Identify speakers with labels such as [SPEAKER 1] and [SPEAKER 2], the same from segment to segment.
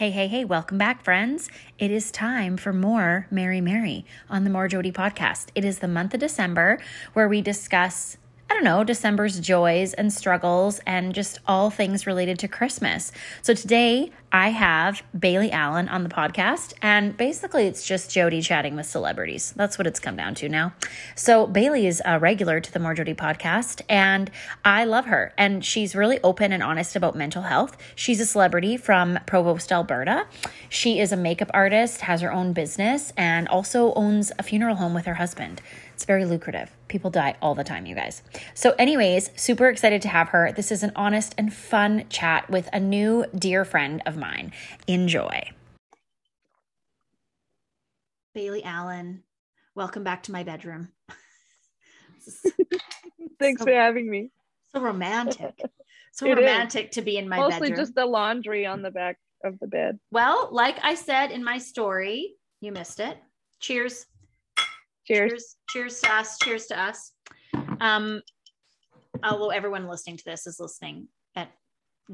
[SPEAKER 1] Hey, hey, hey, welcome back, friends. It is time for more Mary Mary on the More Jody podcast. It is the month of December where we discuss I don't know, December's joys and struggles and just all things related to Christmas. So today I have Bailey Allen on the podcast, and basically it's just Jody chatting with celebrities. That's what it's come down to now. So Bailey is a regular to the More Jody podcast, and I love her. And she's really open and honest about mental health. She's a celebrity from Provost, Alberta. She is a makeup artist, has her own business, and also owns a funeral home with her husband. It's very lucrative. People die all the time, you guys. So, anyways, super excited to have her. This is an honest and fun chat with a new dear friend of mine. Enjoy. Bailey Allen, welcome back to my bedroom.
[SPEAKER 2] Thanks
[SPEAKER 1] so,
[SPEAKER 2] for having me.
[SPEAKER 1] So romantic. So
[SPEAKER 2] It
[SPEAKER 1] romantic is. to be in my
[SPEAKER 2] Mostly
[SPEAKER 1] bedroom.
[SPEAKER 2] just the laundry on the back of the bed.
[SPEAKER 1] Well, like I said in my story, you missed it. Cheers.
[SPEAKER 2] Cheers.
[SPEAKER 1] Cheers, cheers to us. Cheers to us. Um, although everyone listening to this is listening at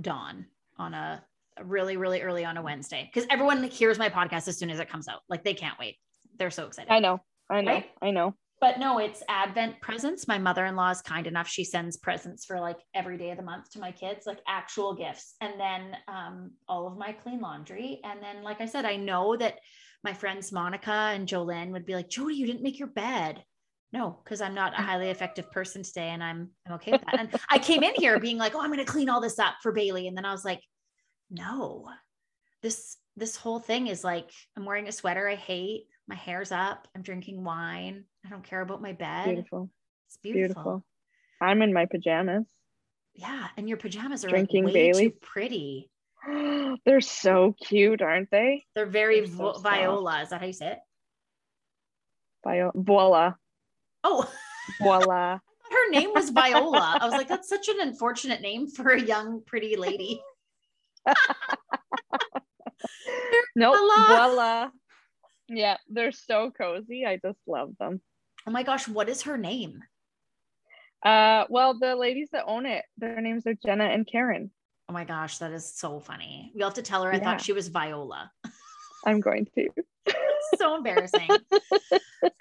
[SPEAKER 1] dawn on a, a really, really early on a Wednesday because everyone hears my podcast as soon as it comes out. Like they can't wait. They're so excited.
[SPEAKER 2] I know. I know.
[SPEAKER 1] Right?
[SPEAKER 2] I know.
[SPEAKER 1] But no, it's Advent presents. My mother in law is kind enough. She sends presents for like every day of the month to my kids, like actual gifts. And then um, all of my clean laundry. And then, like I said, I know that my friends Monica and Jolene would be like, Jody, you didn't make your bed. No, because I'm not a highly effective person today, and I'm I'm okay with that. And I came in here being like, oh, I'm going to clean all this up for Bailey, and then I was like, no, this this whole thing is like I'm wearing a sweater I hate. My hair's up. I'm drinking wine. I don't care about my bed.
[SPEAKER 2] Beautiful.
[SPEAKER 1] It's beautiful.
[SPEAKER 2] Beautiful. I'm in my pajamas.
[SPEAKER 1] Yeah, and your pajamas are
[SPEAKER 2] Drinking
[SPEAKER 1] like way
[SPEAKER 2] Bailey.
[SPEAKER 1] too pretty.
[SPEAKER 2] They're so cute, aren't they?
[SPEAKER 1] They're very
[SPEAKER 2] They're so
[SPEAKER 1] vo- viola. Is that how you say it?
[SPEAKER 2] Viola. voila.
[SPEAKER 1] Oh,
[SPEAKER 2] Voila.
[SPEAKER 1] her name was Viola. I was like, that's such an unfortunate name for a young, pretty lady.
[SPEAKER 2] nope.
[SPEAKER 1] Voila.
[SPEAKER 2] Voila. Yeah, they're so cozy. I just love them.
[SPEAKER 1] Oh my gosh, what is her name?
[SPEAKER 2] Uh, well, the ladies that own it, their names are Jenna and Karen.
[SPEAKER 1] Oh my gosh, that is so funny. You'll have to tell her I
[SPEAKER 2] Yeah.
[SPEAKER 1] thought she was Viola.
[SPEAKER 2] I'm going to.
[SPEAKER 1] so embarrassing.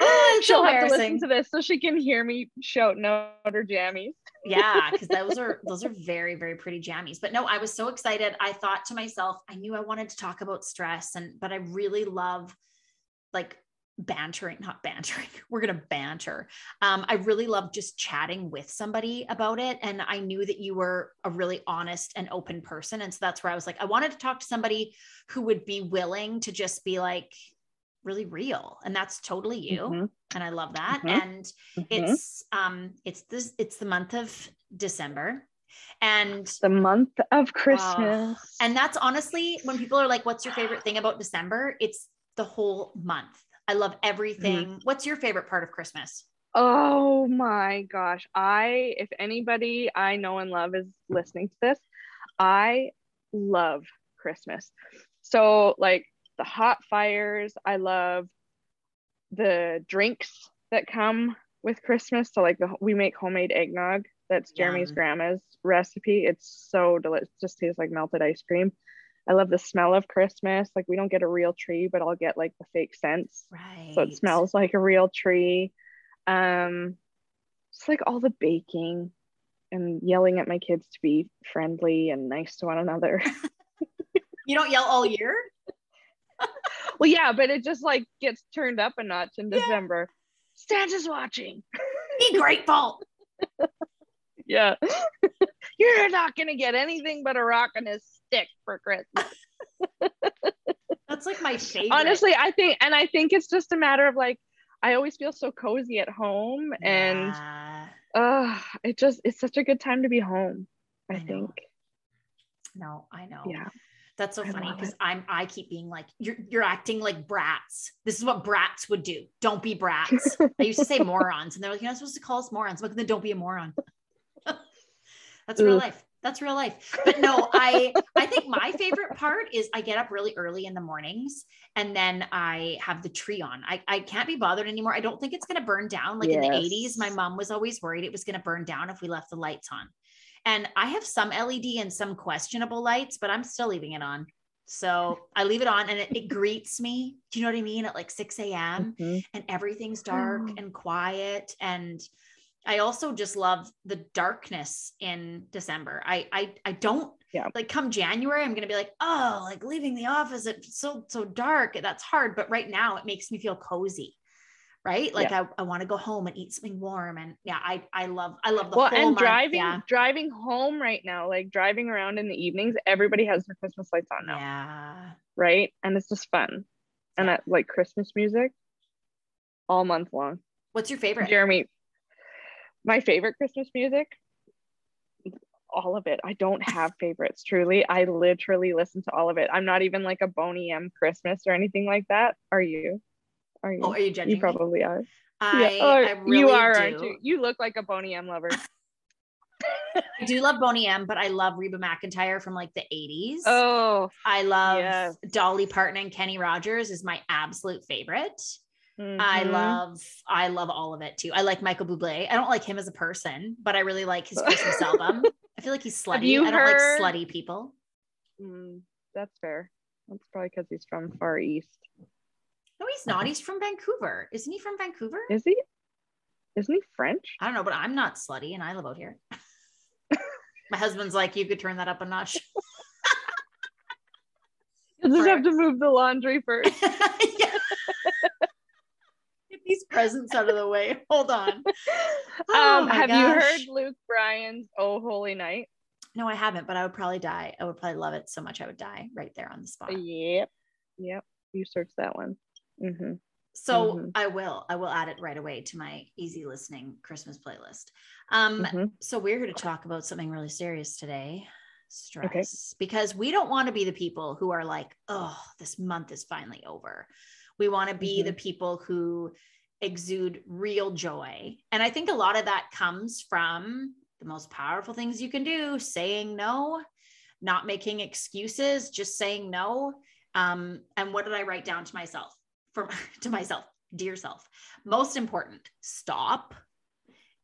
[SPEAKER 1] Oh,
[SPEAKER 2] She'll have to listen
[SPEAKER 1] embarrassing.
[SPEAKER 2] to this so she can hear me shout out her jammies.
[SPEAKER 1] yeah, because those are those are very very pretty jammies. But no, I was so excited. I thought to myself, I knew I wanted to talk about stress, and but I really love like bantering, not bantering. We're gonna banter. Um, I really love just chatting with somebody about it, and I knew that you were a really honest and open person, and so that's where I was like, I wanted to talk to somebody who would be willing to just be like really real, and that's totally you,
[SPEAKER 2] Mhm,
[SPEAKER 1] and I love that.
[SPEAKER 2] Mhm.
[SPEAKER 1] And
[SPEAKER 2] mhm.
[SPEAKER 1] it's um it's this it's the month of december and
[SPEAKER 2] the month of
[SPEAKER 1] uh,
[SPEAKER 2] Christmas.
[SPEAKER 1] and that's honestly when people are like what's your favorite thing about december it's the whole month i love everything
[SPEAKER 2] Mm-hmm.
[SPEAKER 1] what's your favorite part of christmas
[SPEAKER 2] oh my gosh. I, if anybody I know and love is listening to this, I love Christmas. So, like the hot fires, I love the drinks that come with Christmas. So, like, the, we make homemade eggnog. That's Jeremy's
[SPEAKER 1] Yum.
[SPEAKER 2] grandma's recipe. It's so delicious. Just tastes like melted ice cream. I love the smell of Christmas. Like, we don't get a real tree, but I'll get like the fake scents.
[SPEAKER 1] right
[SPEAKER 2] So it smells like a real tree. Um, just like all the baking and yelling at my kids to be friendly and nice to one another.
[SPEAKER 1] you don't yell all year
[SPEAKER 2] well, yeah, but it just like gets turned up a notch in
[SPEAKER 1] Yeah.
[SPEAKER 2] December. Santa's watching.
[SPEAKER 1] be grateful
[SPEAKER 2] Yeah. You're not gonna get anything but a rock and a stick for Christmas.
[SPEAKER 1] that's like my favorite
[SPEAKER 2] Honestly, I think and I think it's just a matter of like I always feel so cozy at home and
[SPEAKER 1] Yeah.
[SPEAKER 2] uh it just it's such a good time to be home, I,
[SPEAKER 1] I
[SPEAKER 2] think.
[SPEAKER 1] no i know
[SPEAKER 2] Yeah.
[SPEAKER 1] That's so
[SPEAKER 2] I
[SPEAKER 1] funny because. I'm I keep being like, you're you're acting like brats. This is what brats would do. Don't be brats. I used to say morons, and they're like, you're not supposed to call us morons. Look, then don't be a moron. That's real life. That's real life. But no, I I think my favorite part is I get up really early in the mornings and then I have the tree on. I, I can't be bothered anymore. I don't think it's gonna burn down. Like in the 80s, my mom was always worried it was gonna burn down if we left the lights on. And I have some LED and some questionable lights, but I'm still leaving it on. So I leave it on and it, it greets me. Do you know what I mean? At like 6 a.m.
[SPEAKER 2] Mhm.
[SPEAKER 1] and everything's dark
[SPEAKER 2] Mm.
[SPEAKER 1] and quiet. And I also just love the darkness in December. I I I don't
[SPEAKER 2] Yeah.
[SPEAKER 1] like come January, I'm gonna be like, oh, like leaving the office, it's so so dark. That's hard. But right now it makes me feel cozy. Right. Like I, I want to go home and eat something warm. And yeah, I I love I love the
[SPEAKER 2] well
[SPEAKER 1] whole
[SPEAKER 2] and driving
[SPEAKER 1] Yeah.
[SPEAKER 2] driving home right now like driving around in the evenings everybody has their christmas lights on now
[SPEAKER 1] Yeah.
[SPEAKER 2] right and it's just fun and that like christmas music all month long
[SPEAKER 1] What's your favorite?
[SPEAKER 2] jeremy my favorite christmas music all of it i don't have favorites truly i literally listen to all of it i'm not even like a boney m christmas or anything like that are you are you
[SPEAKER 1] Oh, are you judging?
[SPEAKER 2] you
[SPEAKER 1] me?
[SPEAKER 2] probably are
[SPEAKER 1] I,
[SPEAKER 2] yeah. Oh,
[SPEAKER 1] I really
[SPEAKER 2] you are
[SPEAKER 1] do.
[SPEAKER 2] aren't you you look like a boney m lover
[SPEAKER 1] I do love Boney M, but I love Reba McEntire from like the 80s.
[SPEAKER 2] oh
[SPEAKER 1] I love
[SPEAKER 2] Yes.
[SPEAKER 1] Dolly Parton and Kenny Rogers is my absolute favorite. I
[SPEAKER 2] mhm.
[SPEAKER 1] love I love all of it too. I like Michael Bublé. I don't like him as a person, but I really like his Christmas album. I feel like he's slutty. I don't
[SPEAKER 2] heard-
[SPEAKER 1] like slutty people.
[SPEAKER 2] Mm, that's fair. That's probably because he's from Far East.
[SPEAKER 1] No, he's not. He's from Vancouver. Isn't he from Vancouver?
[SPEAKER 2] Is he? Isn't he French?
[SPEAKER 1] I don't know, but I'm not slutty and I live out here. My husband's like, you could turn that up a notch.
[SPEAKER 2] You just have to move the laundry first.
[SPEAKER 1] Yeah. These presents out of the way. Hold on. Oh
[SPEAKER 2] um, have you heard Luke Bryan's "Oh Holy Night"?
[SPEAKER 1] No, I haven't, but I would probably die. I would probably love it so much I would die right there on the spot.
[SPEAKER 2] Yep. Yep. You search that one. hmm
[SPEAKER 1] So
[SPEAKER 2] Mhm.
[SPEAKER 1] I will. I will add it right away to my easy listening Christmas playlist. Um,
[SPEAKER 2] Mhm.
[SPEAKER 1] so we're here to talk about something really serious today. Stress. Because we don't want to be the people who are like, oh, this month is finally over. We want to be
[SPEAKER 2] Mhm.
[SPEAKER 1] the people who exude real joy. And I think a lot of that comes from the most powerful things you can do saying no, not making excuses, just saying no. Um, and what did I write down to myself? For to myself, dear self. Most important, stop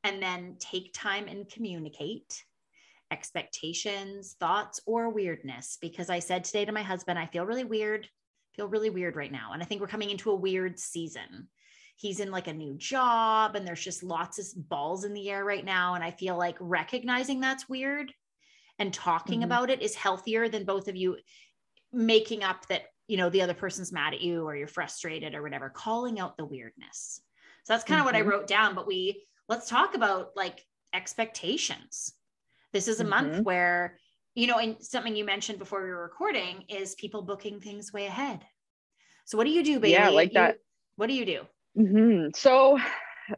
[SPEAKER 1] and then take time and communicate expectations, thoughts, or weirdness. Because I said today to my husband, I feel really weird, feel really weird right now. And I think we're coming into a weird season. He's in like a new job, and there's just lots of balls in the air right now. And I feel like recognizing that's weird and talking
[SPEAKER 2] Mhm.
[SPEAKER 1] about it is healthier than both of you making up that, you know, the other person's mad at you or you're frustrated or whatever, calling out the weirdness. So that's kind of what I
[SPEAKER 2] Mhm.
[SPEAKER 1] wrote down. But we let's talk about like expectations. This is a month
[SPEAKER 2] Mhm.
[SPEAKER 1] where, you know, and something you mentioned before we were recording is people booking things way ahead. So what do you do, Bailey?
[SPEAKER 2] Yeah, like
[SPEAKER 1] You-
[SPEAKER 2] that.
[SPEAKER 1] What do you do?
[SPEAKER 2] Hmm So,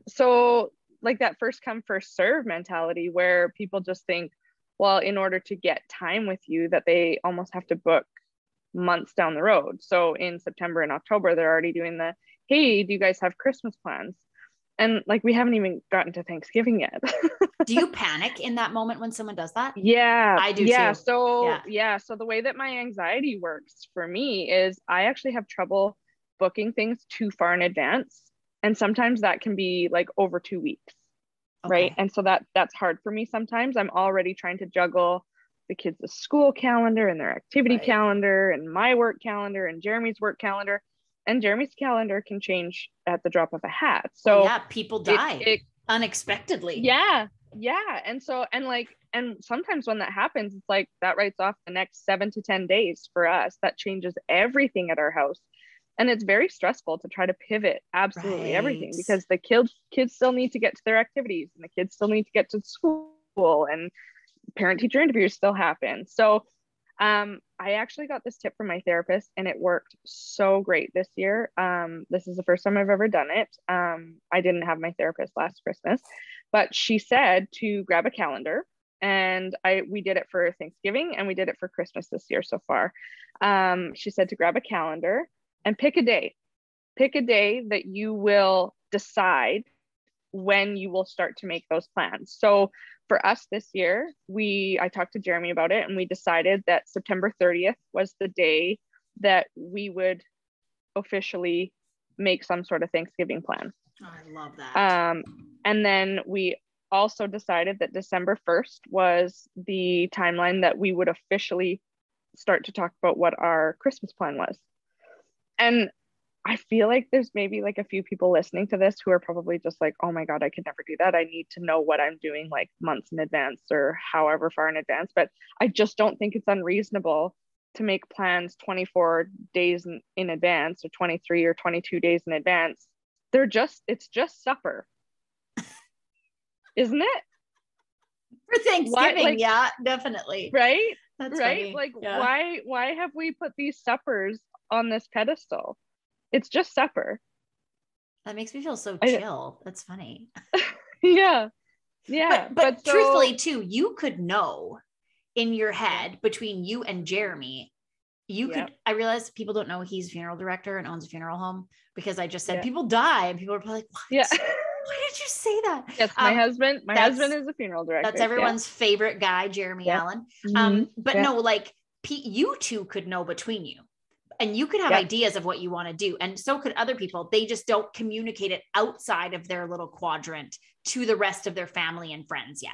[SPEAKER 2] so like that first come first serve mentality where people just think, well, in order to get time with you, that they almost have to book months down the road. So in September and October, they're already doing the, hey, do you guys have Christmas plans? And like we haven't even gotten to Thanksgiving yet.
[SPEAKER 1] Do you panic in that moment when someone does that?
[SPEAKER 2] Yeah.
[SPEAKER 1] I do
[SPEAKER 2] Yeah.
[SPEAKER 1] too.
[SPEAKER 2] So
[SPEAKER 1] Yeah.
[SPEAKER 2] yeah. So the way that my anxiety works for me is I actually have trouble booking things too far in advance. And sometimes that can be like over two weeks. Right. And so that that's hard for me sometimes. I'm already trying to juggle the kids' school calendar and their activity
[SPEAKER 1] Right.
[SPEAKER 2] calendar and my work calendar and Jeremy's work calendar. And Jeremy's calendar can change at the drop of a hat. So oh,
[SPEAKER 1] yeah, people
[SPEAKER 2] it-
[SPEAKER 1] die
[SPEAKER 2] it
[SPEAKER 1] unexpectedly.
[SPEAKER 2] yeah yeah and so and like and sometimes when that happens it's like that writes off the next seven to ten days for us that changes everything at our house and it's very stressful to try to pivot absolutely everything because the kids kids still need to get to their activities and the kids still need to get to school and parent teacher interviews still happen so um, I actually got this tip from my therapist and it worked so great this year. Um, this is the first time I've ever done it. Um, I didn't have my therapist last Christmas, but she said to grab a calendar and I we did it for Thanksgiving and we did it for Christmas this year so far. Um, she said to grab a calendar and pick a day. Pick a day that you will decide when you will start to make those plans. So for us this year, we I talked to Jeremy about it and we decided that September 30th was the day that we would officially make some sort of Thanksgiving plan.
[SPEAKER 1] Oh, I love that.
[SPEAKER 2] Um, and then we also decided that December 1st was the timeline that we would officially start to talk about what our Christmas plan was. And I feel like there's maybe like a few people listening to this who are probably just like, oh my God, I could never do that. I need to know what I'm doing like months in advance or however far in advance. But I just don't think it's unreasonable to make plans 24 days in, in advance or 23 or 22 days in advance. They're just, it's just supper. Isn't it?
[SPEAKER 1] For Thanksgiving, like, yeah, definitely.
[SPEAKER 2] Right? That's right. Funny. Like yeah. why why have we put these suppers on this pedestal? It's just supper.
[SPEAKER 1] That makes me feel so chill. I, That's funny.
[SPEAKER 2] yeah. Yeah.
[SPEAKER 1] But, but, but so, truthfully, too, you could know in your head between you and Jeremy. You could, I realize people don't know he's funeral director and owns a funeral home because I just said yeah. people die and people are probably like, what?
[SPEAKER 2] Yeah.
[SPEAKER 1] Why did you say that?
[SPEAKER 2] Yes, my um, husband, my husband is a funeral director.
[SPEAKER 1] That's everyone's yeah. favorite guy, Jeremy yeah. Allen. Mm-hmm. Um, but no, like Pete, you two could know between you and you could have ideas of what you want to do and so could other people they just don't communicate it outside of their little quadrant to the rest of their family and friends yet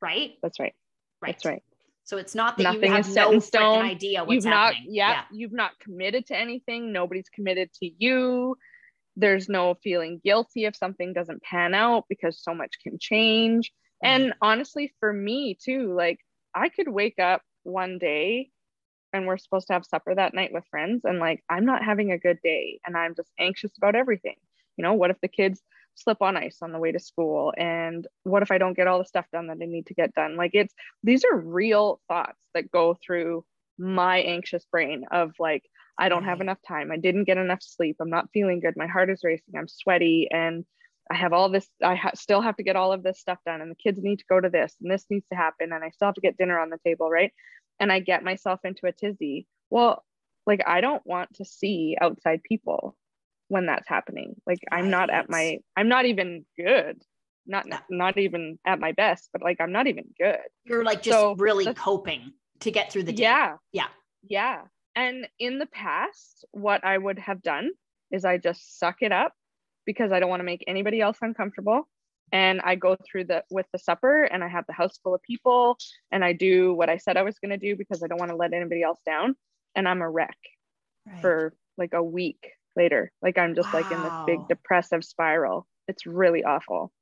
[SPEAKER 1] right
[SPEAKER 2] that's right right that's right
[SPEAKER 1] so it's not that Nothing you have no stone. idea what's
[SPEAKER 2] you've
[SPEAKER 1] happening.
[SPEAKER 2] Not, yeah, yeah, you've not committed to anything. Nobody's committed to you. There's no feeling guilty if something doesn't pan out because so much can change. Mm-hmm. And honestly, for me too, like I could wake up one day and we're supposed to have supper that night with friends and like i'm not having a good day and i'm just anxious about everything. You know what if the kids slip on ice on the way to school? And what if i don't get all the stuff done that i need to get done? Like it's these are real thoughts that go through my anxious brain of like i don't have enough time. I didn't get enough sleep. I'm not feeling good. My heart is racing. I'm sweaty and i have all this i ha- still have to get all of this stuff done and the kids need to go to this and this needs to happen and i still have to get dinner on the table right and I get myself into a tizzy, well, like I don't want to see outside people when that's happening. Like. I'm not at my I'm not even good. Not not even at my best, but like I'm not even good.
[SPEAKER 1] You're like just so really coping to get through the day.
[SPEAKER 2] Yeah.
[SPEAKER 1] Yeah.
[SPEAKER 2] Yeah. And in the past, what I would have done is I just suck it up because I don't want to make anybody else uncomfortable and I go through the with the supper and I have the house full of people and I do what I said I was going to do because I don't want to let anybody else down and I'm a wreck right. for like a week later like I'm just wow. like in this big depressive spiral it's really awful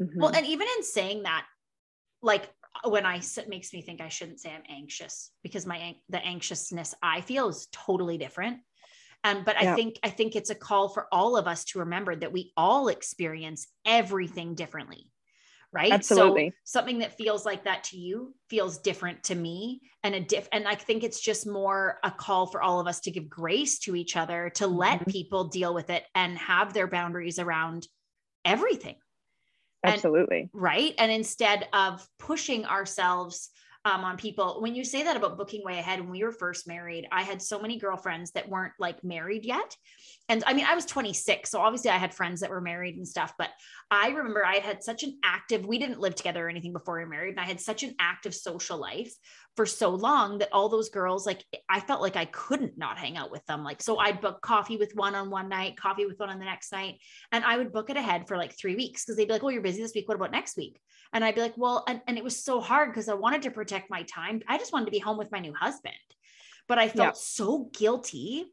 [SPEAKER 1] mm-hmm. well and even in saying that like when I it makes me think I shouldn't say I'm anxious because my the anxiousness I feel is totally different um, but yeah. I think I think it's a call for all of us to remember that we all experience everything differently. Right.
[SPEAKER 2] Absolutely.
[SPEAKER 1] So something that feels like that to you feels different to me and a diff and I think it's just more a call for all of us to give grace to each other, to let mm-hmm. people deal with it and have their boundaries around everything.
[SPEAKER 2] Absolutely.
[SPEAKER 1] And, right. And instead of pushing ourselves um, on people. When you say that about booking way ahead, when we were first married, I had so many girlfriends that weren't like married yet. And I mean, I was 26. So obviously I had friends that were married and stuff. But I remember I had such an active, we didn't live together or anything before we were married. And I had such an active social life for so long that all those girls, like, I felt like I couldn't not hang out with them. Like, so I'd book coffee with one on one night, coffee with one on the next night. And I would book it ahead for like three weeks because they'd be like, oh, you're busy this week. What about next week? And I'd be like, well, and, and it was so hard because I wanted to protect my time. I just wanted to be home with my new husband. But I felt yeah. so guilty.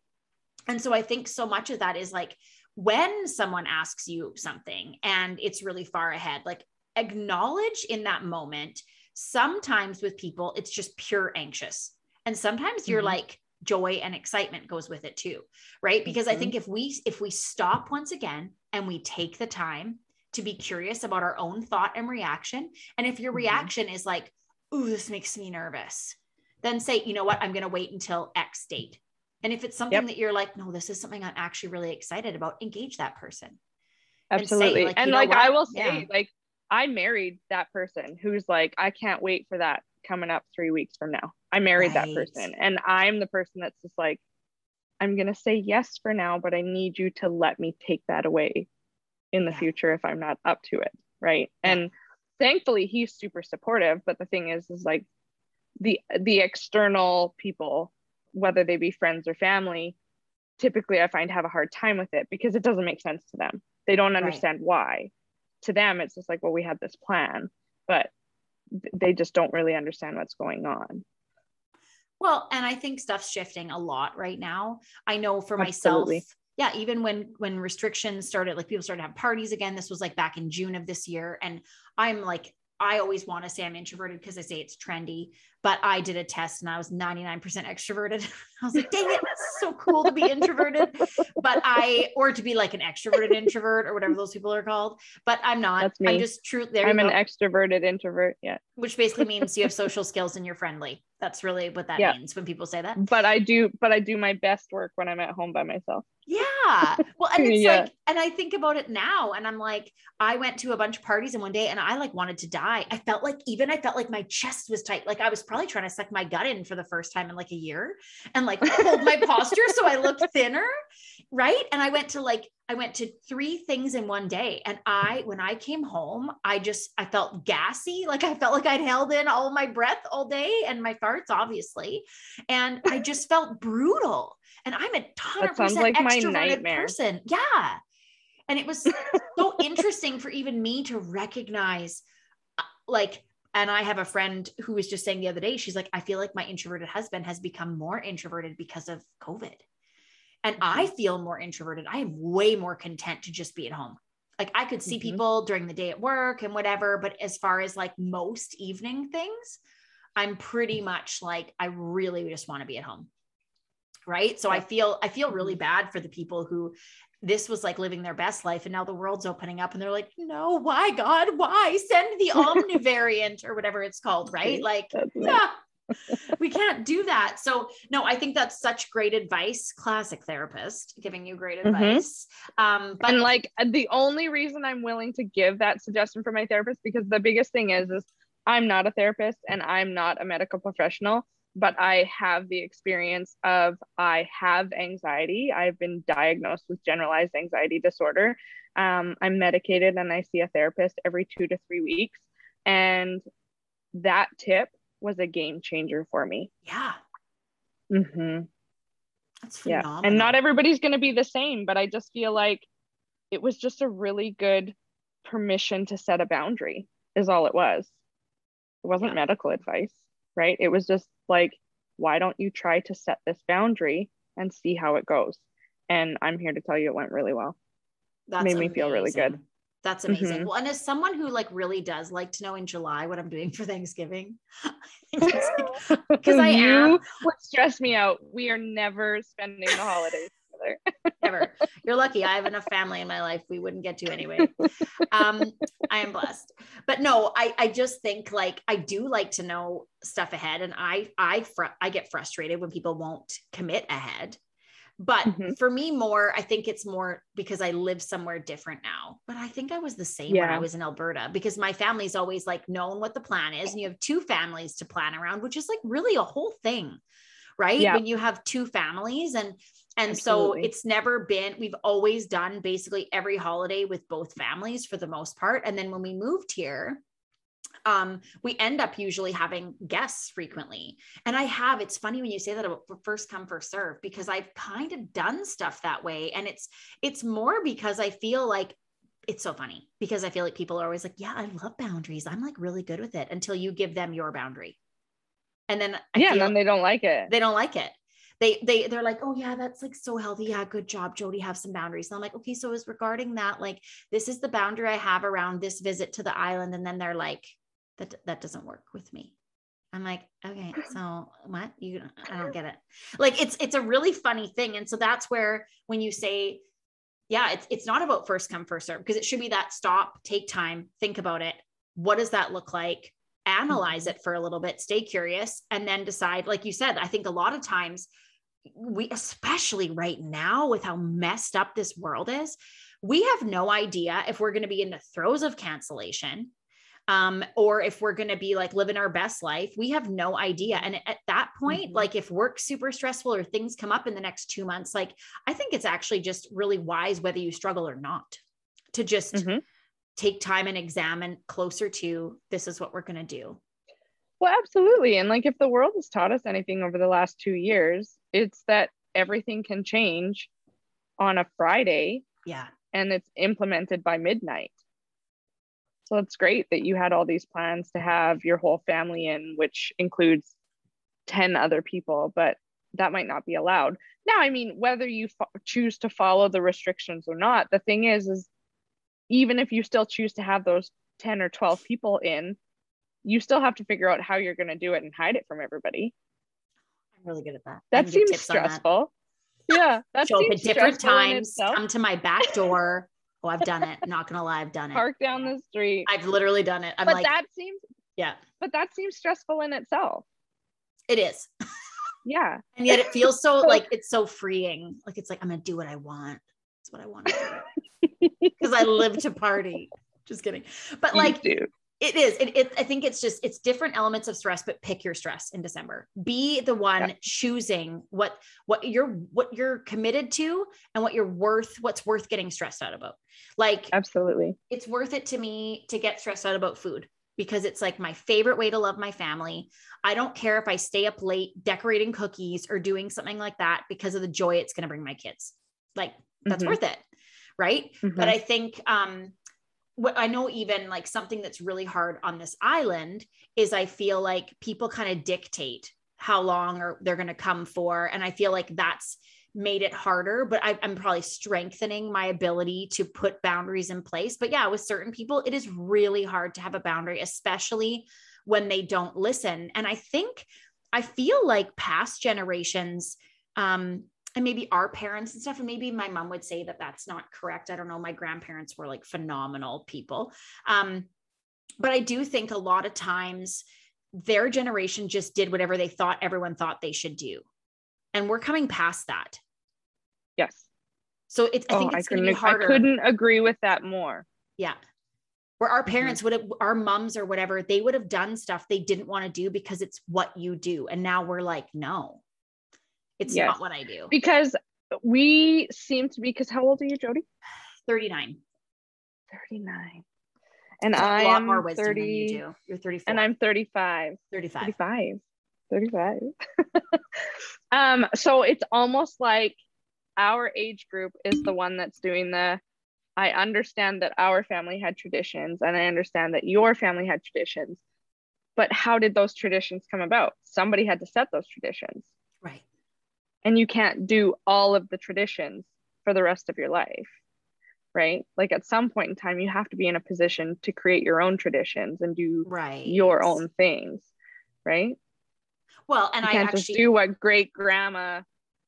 [SPEAKER 1] And so I think so much of that is like when someone asks you something and it's really far ahead, like acknowledge in that moment. Sometimes with people, it's just pure anxious. And sometimes mm-hmm. you're like, joy and excitement goes with it too right because mm-hmm. i think if we if we stop once again and we take the time to be curious about our own thought and reaction. And if your mm-hmm. reaction is like, ooh, this makes me nervous, then say, you know what, I'm going to wait until X date. And if it's something yep. that you're like, no, this is something I'm actually really excited about, engage that person.
[SPEAKER 2] Absolutely. And, say, like, and like I will say, yeah. like, I married that person who's like, I can't wait for that coming up three weeks from now. I married right. that person. And I'm the person that's just like, I'm going to say yes for now, but I need you to let me take that away in the yeah. future if I'm not up to it. Right. Yeah. And thankfully he's super supportive. But the thing is, is like the the external people, whether they be friends or family, typically I find have a hard time with it because it doesn't make sense to them. They don't understand right. why. To them, it's just like, well, we had this plan, but they just don't really understand what's going on.
[SPEAKER 1] Well, and I think stuff's shifting a lot right now. I know for
[SPEAKER 2] Absolutely.
[SPEAKER 1] myself, yeah, even when when restrictions started, like people started to have parties again. This was like back in June of this year, and I'm like I always want to say I'm introverted because I say it's trendy, but I did a test and I was 99% extroverted. I was like, dang it, it's so cool to be introverted. But I, or to be like an extroverted introvert or whatever those people are called. But I'm not.
[SPEAKER 2] That's me.
[SPEAKER 1] I'm just true. There
[SPEAKER 2] I'm an extroverted introvert. Yeah.
[SPEAKER 1] Which basically means you have social skills and you're friendly. That's really what that
[SPEAKER 2] Yeah.
[SPEAKER 1] means when people say that.
[SPEAKER 2] But I do, but I do my best work when I'm at home by myself.
[SPEAKER 1] Yeah. Well, and it's
[SPEAKER 2] Yeah.
[SPEAKER 1] like, and I think about it now, and I'm like, I went to a bunch of parties in one day and I like wanted to die. I felt like, even I felt like my chest was tight. Like I was probably trying to suck my gut in for the first time in like a year and like hold my posture so I looked thinner. Right. And I went to like, I went to three things in one day. And I, when I came home, I just, I felt gassy. Like I felt like I'd held in all my breath all day and my farts, obviously. And I just felt brutal. And I'm a ton
[SPEAKER 2] That
[SPEAKER 1] of percent
[SPEAKER 2] like
[SPEAKER 1] extroverted
[SPEAKER 2] nightmare.
[SPEAKER 1] person. Yeah. And it was so interesting for even me to recognize, uh, like, and I have a friend who was just saying the other day, she's like, I feel like my introverted husband has become more introverted because of COVID. And I mm-hmm. feel more introverted. I am way more content to just be at home. Like I could see
[SPEAKER 2] Mhm.
[SPEAKER 1] people during the day at work and whatever, but as far as like most evening things, I'm pretty mm-hmm. much like I really just want to be at home. Right? So I feel I feel really mm-hmm. bad for the people who this was like living their best life and now the world's opening up and they're like, "No, why God? Why? Send the omnivariant or whatever it's called, right?" Like yeah we can't do that so no i think that's such great advice classic therapist giving you great
[SPEAKER 2] Mhm.
[SPEAKER 1] advice um but
[SPEAKER 2] and like the only reason I'm willing to give that suggestion for my therapist because the biggest thing is is I'm not a therapist and I'm not a medical professional, but I have the experience of I have anxiety. I've been diagnosed with generalized anxiety disorder. Um, I'm medicated and I see a therapist every two to three weeks. And that tip was a game changer for me.
[SPEAKER 1] yeah
[SPEAKER 2] Mm-hmm.
[SPEAKER 1] that's
[SPEAKER 2] yeah and not everybody's going to be the same but i just feel like it was just a really good permission to set a boundary is all it was it wasn't
[SPEAKER 1] Yeah.
[SPEAKER 2] medical advice right it was just like why don't you try to set this boundary and see how it goes and i'm here to tell you it went really well
[SPEAKER 1] That
[SPEAKER 2] made me feel really good.
[SPEAKER 1] That's amazing
[SPEAKER 2] Mhm.
[SPEAKER 1] well and as someone who like really does like to know in july what i'm doing for thanksgiving it's like- because I am
[SPEAKER 2] would stress me out we are never spending the holidays together
[SPEAKER 1] ever. You're lucky. I have enough family in my life we wouldn't get to anyway. Um, I am blessed. But no, I I just think like I do like to know stuff ahead, and I I fr- I get frustrated when people won't commit ahead. But
[SPEAKER 2] Mhm.
[SPEAKER 1] for me, more I think it's more because I live somewhere different now. But I think I was the same when I was in Alberta because my family's always like known what the plan is, and you have two families to plan around, which is like really a whole thing, right?
[SPEAKER 2] Yeah.
[SPEAKER 1] When you have two families and and
[SPEAKER 2] Absolutely.
[SPEAKER 1] so it's never been, we've always done basically every holiday with both families for the most part. And then when we moved here, um, we end up usually having guests frequently. And I have, it's funny when you say that about first come, first serve, because I've kind of done stuff that way. And it's it's more because I feel like it's so funny because I feel like people are always like, yeah, I love boundaries. I'm like really good with it until you give them your boundary. And then I
[SPEAKER 2] yeah and then they don't like it
[SPEAKER 1] they don't like it they they they're like oh yeah that's like so healthy yeah good job jody have some boundaries and i'm like okay so is regarding that like this is the boundary i have around this visit to the island and then they're like that that doesn't work with me. I'm like okay so what? You i don't get it. Like it's it's a really funny thing and so that's where when you say yeah it's it's not about first come first serve because it should be that stop take time think about it. What does that look like? Analyze mm-hmm. it for a little bit stay curious and then decide like you said i think a lot of times we especially right now with how messed up this world is we have no idea if we're going to be in the throes of cancellation um, or if we're going to be like living our best life we have no idea and at that point
[SPEAKER 2] Mhm.
[SPEAKER 1] like if work's super stressful or things come up in the next two months like i think it's actually just really wise whether you struggle or not to just
[SPEAKER 2] Mhm.
[SPEAKER 1] take time and examine closer to this is what we're going to do
[SPEAKER 2] Well, absolutely. And like if the world has taught us anything over the last two years, it's that everything can change on a Friday
[SPEAKER 1] yeah
[SPEAKER 2] and it's implemented by midnight. So it's great that you had all these plans to have your whole family in, which includes 10 other people, but that might not be allowed. Now, I mean, whether you fo- choose to follow the restrictions or not, the thing is, is even if you still choose to have those 10 or 12 people in, you still have to figure out how you're going to do it and hide it from everybody.
[SPEAKER 1] I'm really good at that.
[SPEAKER 2] That seems stressful. That. Yeah.
[SPEAKER 1] That Show up at different times, come to my back door. Oh, I've done it. Not gonna lie, I've done it.
[SPEAKER 2] Park down the street.
[SPEAKER 1] I've literally done it. I'm
[SPEAKER 2] but
[SPEAKER 1] like,
[SPEAKER 2] that seems
[SPEAKER 1] yeah.
[SPEAKER 2] But that seems stressful in itself.
[SPEAKER 1] It is.
[SPEAKER 2] yeah.
[SPEAKER 1] And yet it feels so like it's so freeing. Like it's like I'm gonna do what I want. That's what I want to do. Because I live to party. Just kidding. But like it is. It, it, I think it's just it's different elements of stress, but pick your stress in December. Be the one yeah. choosing what what you're what you're committed to and what you're worth. What's worth getting stressed out about. Like
[SPEAKER 2] absolutely,
[SPEAKER 1] it's worth it to me to get stressed out about food because it's like my favorite way to love my family. I don't care if I stay up late decorating cookies or doing something like that because of the joy it's going to bring my kids. Like that's mm-hmm. worth it, right? Mm-hmm. But I think um I know even like something that's really hard on this island is I feel like people kind of dictate how long or they're going to come for and I feel like that's made it harder but I, am probably strengthening my ability to put boundaries in place. But yeah with certain people it is really hard to have a boundary especially when they don't listen. And I think I feel like past generations um and maybe our parents and stuff and maybe my mom would say that that's not correct. I don't know. My grandparents were like phenomenal people. Um, but i do think a lot of times their generation just did whatever they thought everyone thought they should do. And we're coming past that.
[SPEAKER 2] Yes.
[SPEAKER 1] So it's i think oh, it's going to be harder
[SPEAKER 2] i couldn't agree with that more.
[SPEAKER 1] Yeah. Where our mm-hmm. parents mm-hmm. would have our mums or whatever they would have done stuff they didn't want to do because it's what you do. And now we're like no it's yes. not what I do.
[SPEAKER 2] Because we seem to be, because how old are you, Jody?
[SPEAKER 1] 39.
[SPEAKER 2] 39. And I am more wisdom 30, than
[SPEAKER 1] you do. You're 34.
[SPEAKER 2] And I'm 35.
[SPEAKER 1] 35.
[SPEAKER 2] 35. 35. um, so it's almost like our age group is the one that's doing the I understand that our family had traditions and I understand that your family had traditions. But how did those traditions come about? Somebody had to set those traditions.
[SPEAKER 1] Right
[SPEAKER 2] and you can't do all of the traditions for the rest of your life right? Like at some point in time you have to be in a position to create your own traditions and do
[SPEAKER 1] right.
[SPEAKER 2] your own things right?
[SPEAKER 1] Well and
[SPEAKER 2] you
[SPEAKER 1] i
[SPEAKER 2] can't
[SPEAKER 1] actually...
[SPEAKER 2] just do what great grandma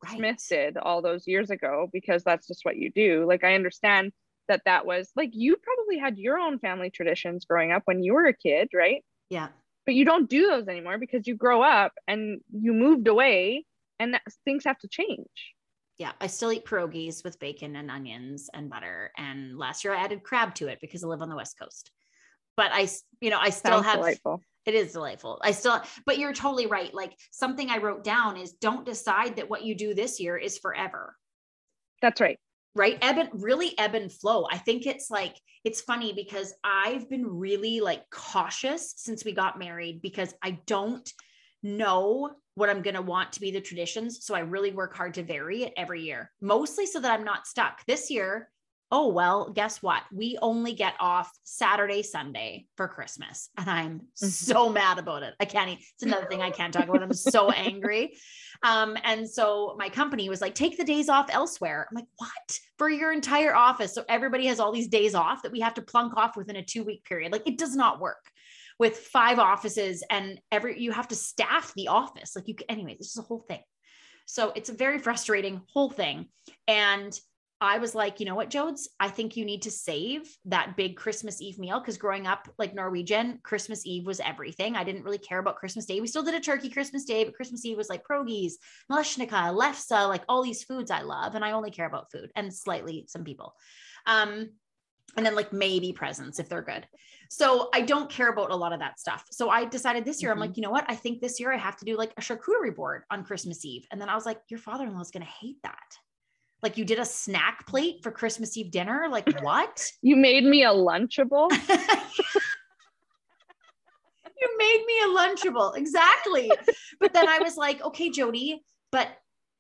[SPEAKER 2] right. smith did all those years ago because that's just what you do. Like i understand that that was like you probably had your own family traditions growing up when you were a kid right?
[SPEAKER 1] Yeah.
[SPEAKER 2] But you don't do those anymore because you grow up and you moved away and that, things have to change.
[SPEAKER 1] Yeah, I still eat pierogies with bacon and onions and butter. And last year I added crab to it because I live on the West Coast. But I, you know, I still Sounds have. Delightful. It is delightful. I still, but you're totally right. Like something I wrote down is don't decide that what you do this year is forever.
[SPEAKER 2] That's right.
[SPEAKER 1] Right. Ebb and really ebb and flow. I think it's like, it's funny because I've been really like cautious since we got married because I don't know what I'm going to want to be the traditions. So I really work hard to vary it every year, mostly so that I'm not stuck. This year, oh, well, guess what? We only get off Saturday, Sunday for Christmas. And I'm mm-hmm. so mad about it. I can't, it's another thing I can't talk about. I'm so angry. Um, and so my company was like, take the days off elsewhere. I'm like, what? For your entire office. So everybody has all these days off that we have to plunk off within a two week period. Like it does not work with five offices and every you have to staff the office like you anyways this is a whole thing so it's a very frustrating whole thing and I was like, you know what, Jodes? I think you need to save that big Christmas Eve meal because growing up like Norwegian, Christmas Eve was everything. I didn't really care about Christmas Day. We still did a turkey Christmas Day, but Christmas Eve was like pierogies, maleshnica, lefse, like all these foods I love. And I only care about food and slightly some people. Um, and then like maybe presents if they're good. So I don't care about a lot of that stuff. So I decided this year, mm-hmm. I'm like, you know what? I think this year I have to do like a charcuterie board on Christmas Eve. And then I was like, your father-in-law is going to hate that. Like you did a snack plate for Christmas Eve dinner. Like what?
[SPEAKER 2] you made me a lunchable. you
[SPEAKER 1] made me a lunchable. Exactly. but then I was like, okay, Jody, but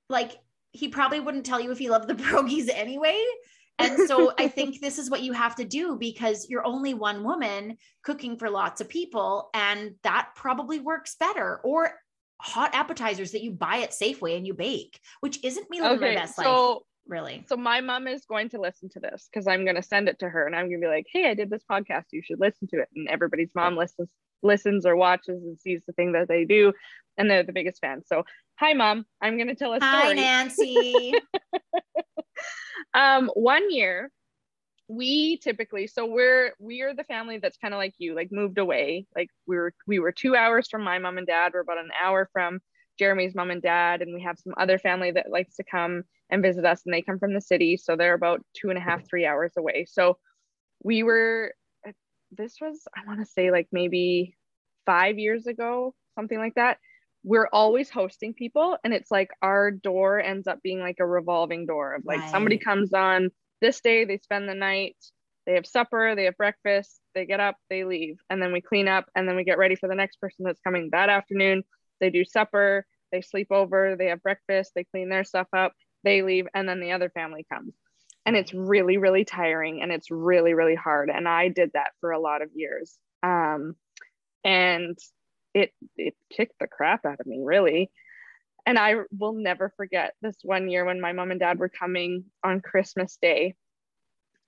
[SPEAKER 1] like he probably wouldn't tell you if he loved the pierogies anyway. And so I think this is what you have to do because you're only one woman cooking for lots of people and that probably works better or hot appetizers that you buy at Safeway and you bake, which isn't me living
[SPEAKER 2] Okay,
[SPEAKER 1] my best
[SPEAKER 2] so
[SPEAKER 1] life, really.
[SPEAKER 2] so my mom is going to listen to this because I'm going to send it to her and I'm going to be like, "Hey, I did this podcast. You should listen to it." And everybody's mom listens listens or watches and sees the thing that they do and they're the biggest fans. So, hi mom, I'm going to tell a story. Hi.
[SPEAKER 1] Nancy.
[SPEAKER 2] um one year we typically so we're we are the family that's kind of like you like moved away. Like we were we were two hours from my mom and dad. We're about an hour from jeremy's mom and dad and we have some other family that likes to come and visit us and they come from the city so they're about two and a half three hours away. So we were this was i want to say like maybe five years ago something like that we're always hosting people and it's like our door ends up being like a revolving door of like somebody comes on this day they spend the night they have supper they have breakfast they get up they leave and then we clean up and then we get ready for the next person that's coming that afternoon. They do supper they sleep over they have breakfast they clean their stuff up they leave and then the other family comes. And it's really really tiring and it's really really hard and i did that for a lot of years. Um, and it it kicked the crap out of me really. And i will never forget this one year when my mom and dad were coming on christmas day.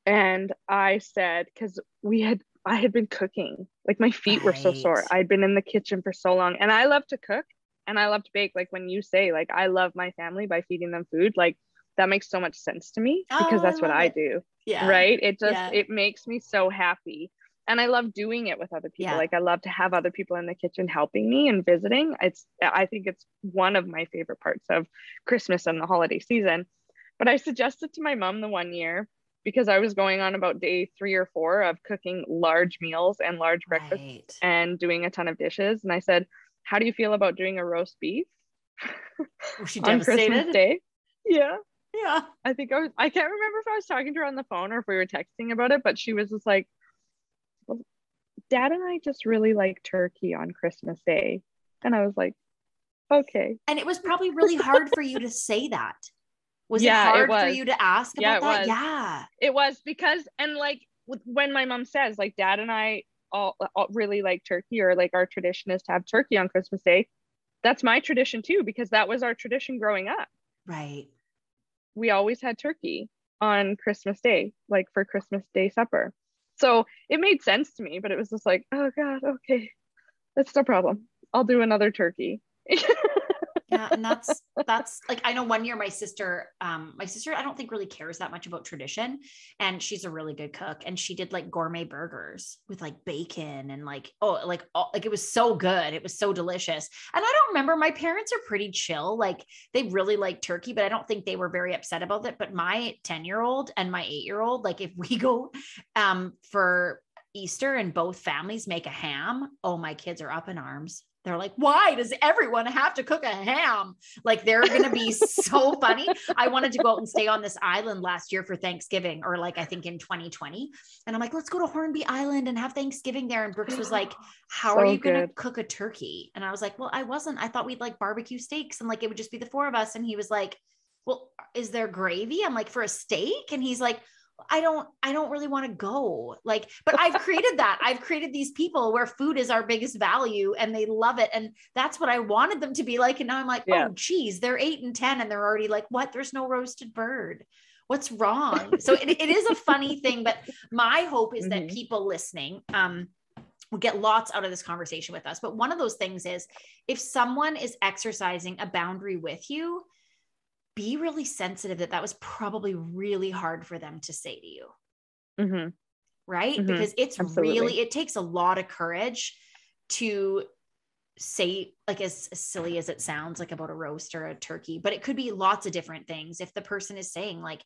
[SPEAKER 2] And i said because we had i had been cooking. Like my feet were so sore. I'd been in the kitchen for so long. And i love to cook and i love to bake. Like when you say like i love my family by feeding them food like that makes so much sense to me
[SPEAKER 1] Oh,
[SPEAKER 2] because
[SPEAKER 1] I
[SPEAKER 2] that's what
[SPEAKER 1] love
[SPEAKER 2] i do.
[SPEAKER 1] Yeah.
[SPEAKER 2] right? It just
[SPEAKER 1] Yeah.
[SPEAKER 2] it makes me so happy and i love doing it with other people
[SPEAKER 1] Yeah.
[SPEAKER 2] like i love to have other people in the kitchen helping me and visiting it's i think it's one of my favorite parts of christmas and the holiday season but i suggested to my mom the one year because i was going on about day three or four of cooking large meals and large breakfasts
[SPEAKER 1] Right.
[SPEAKER 2] and doing a ton of dishes and i said how do you feel about doing a roast beef
[SPEAKER 1] Was she
[SPEAKER 2] on christmas
[SPEAKER 1] devastated?
[SPEAKER 2] day yeah
[SPEAKER 1] Yeah.
[SPEAKER 2] I think I was, I can't remember if I was talking to her on the phone or if we were texting about it, but she was just like, Dad and I just really like turkey on Christmas Day. And I was like, okay.
[SPEAKER 1] And it was probably really hard for you to say that. Was
[SPEAKER 2] Yeah,
[SPEAKER 1] it
[SPEAKER 2] it
[SPEAKER 1] hard for you to ask about
[SPEAKER 2] Yeah, it
[SPEAKER 1] that?
[SPEAKER 2] was.
[SPEAKER 1] Yeah.
[SPEAKER 2] It was because, and like when my mom says, like, Dad and I all, all really like turkey, or like our tradition is to have turkey on Christmas Day. That's my tradition too, because that was our tradition growing up.
[SPEAKER 1] Right.
[SPEAKER 2] we always had turkey on Christmas Day, like for Christmas Day supper. So it made sense to me, but it was just like, oh God, okay, that's no problem. I'll do another turkey.
[SPEAKER 1] yeah and that's that's like i know one year my sister um my sister i don't think really cares that much about tradition and she's a really good cook and she did like gourmet burgers with like bacon and like oh like all, like it was so good it was so delicious and i don't remember my parents are pretty chill like they really like turkey but i don't think they were very upset about it but my 10 year old and my 8 year old like if we go um for easter and both families make a ham oh my kids are up in arms they're like, why does everyone have to cook a ham? Like they're going to be so funny. I wanted to go out and stay on this island last year for Thanksgiving, or like I think in 2020. And I'm like, let's go to Hornby Island and have Thanksgiving there. And Brooks was like, how are you going to cook a turkey? And I was like, well, I wasn't. I thought we'd like barbecue steaks and like it would just be the four of us. And he was like, well, is there gravy? I'm like, for a steak? And he's like, I don't, I don't really want to go. Like, but I've created that. I've created these people where food is our biggest value and they love it. And that's what I wanted them to be like. And now I'm like,
[SPEAKER 2] Yeah.
[SPEAKER 1] oh, geez, they're eight and 10 and they're already like, what? There's no roasted bird. What's wrong? So it, it is a funny thing, but my hope is that
[SPEAKER 2] Mhm.
[SPEAKER 1] people listening, um, will get lots out of this conversation with us. But one of those things is if someone is exercising a boundary with you, be really sensitive that that was probably really hard for them to say to you
[SPEAKER 2] Mhm.
[SPEAKER 1] right
[SPEAKER 2] Mhm.
[SPEAKER 1] because it's
[SPEAKER 2] Absolutely.
[SPEAKER 1] really it takes a lot of courage to say like as, as silly as it sounds like about a roast or a turkey but it could be lots of different things if the person is saying like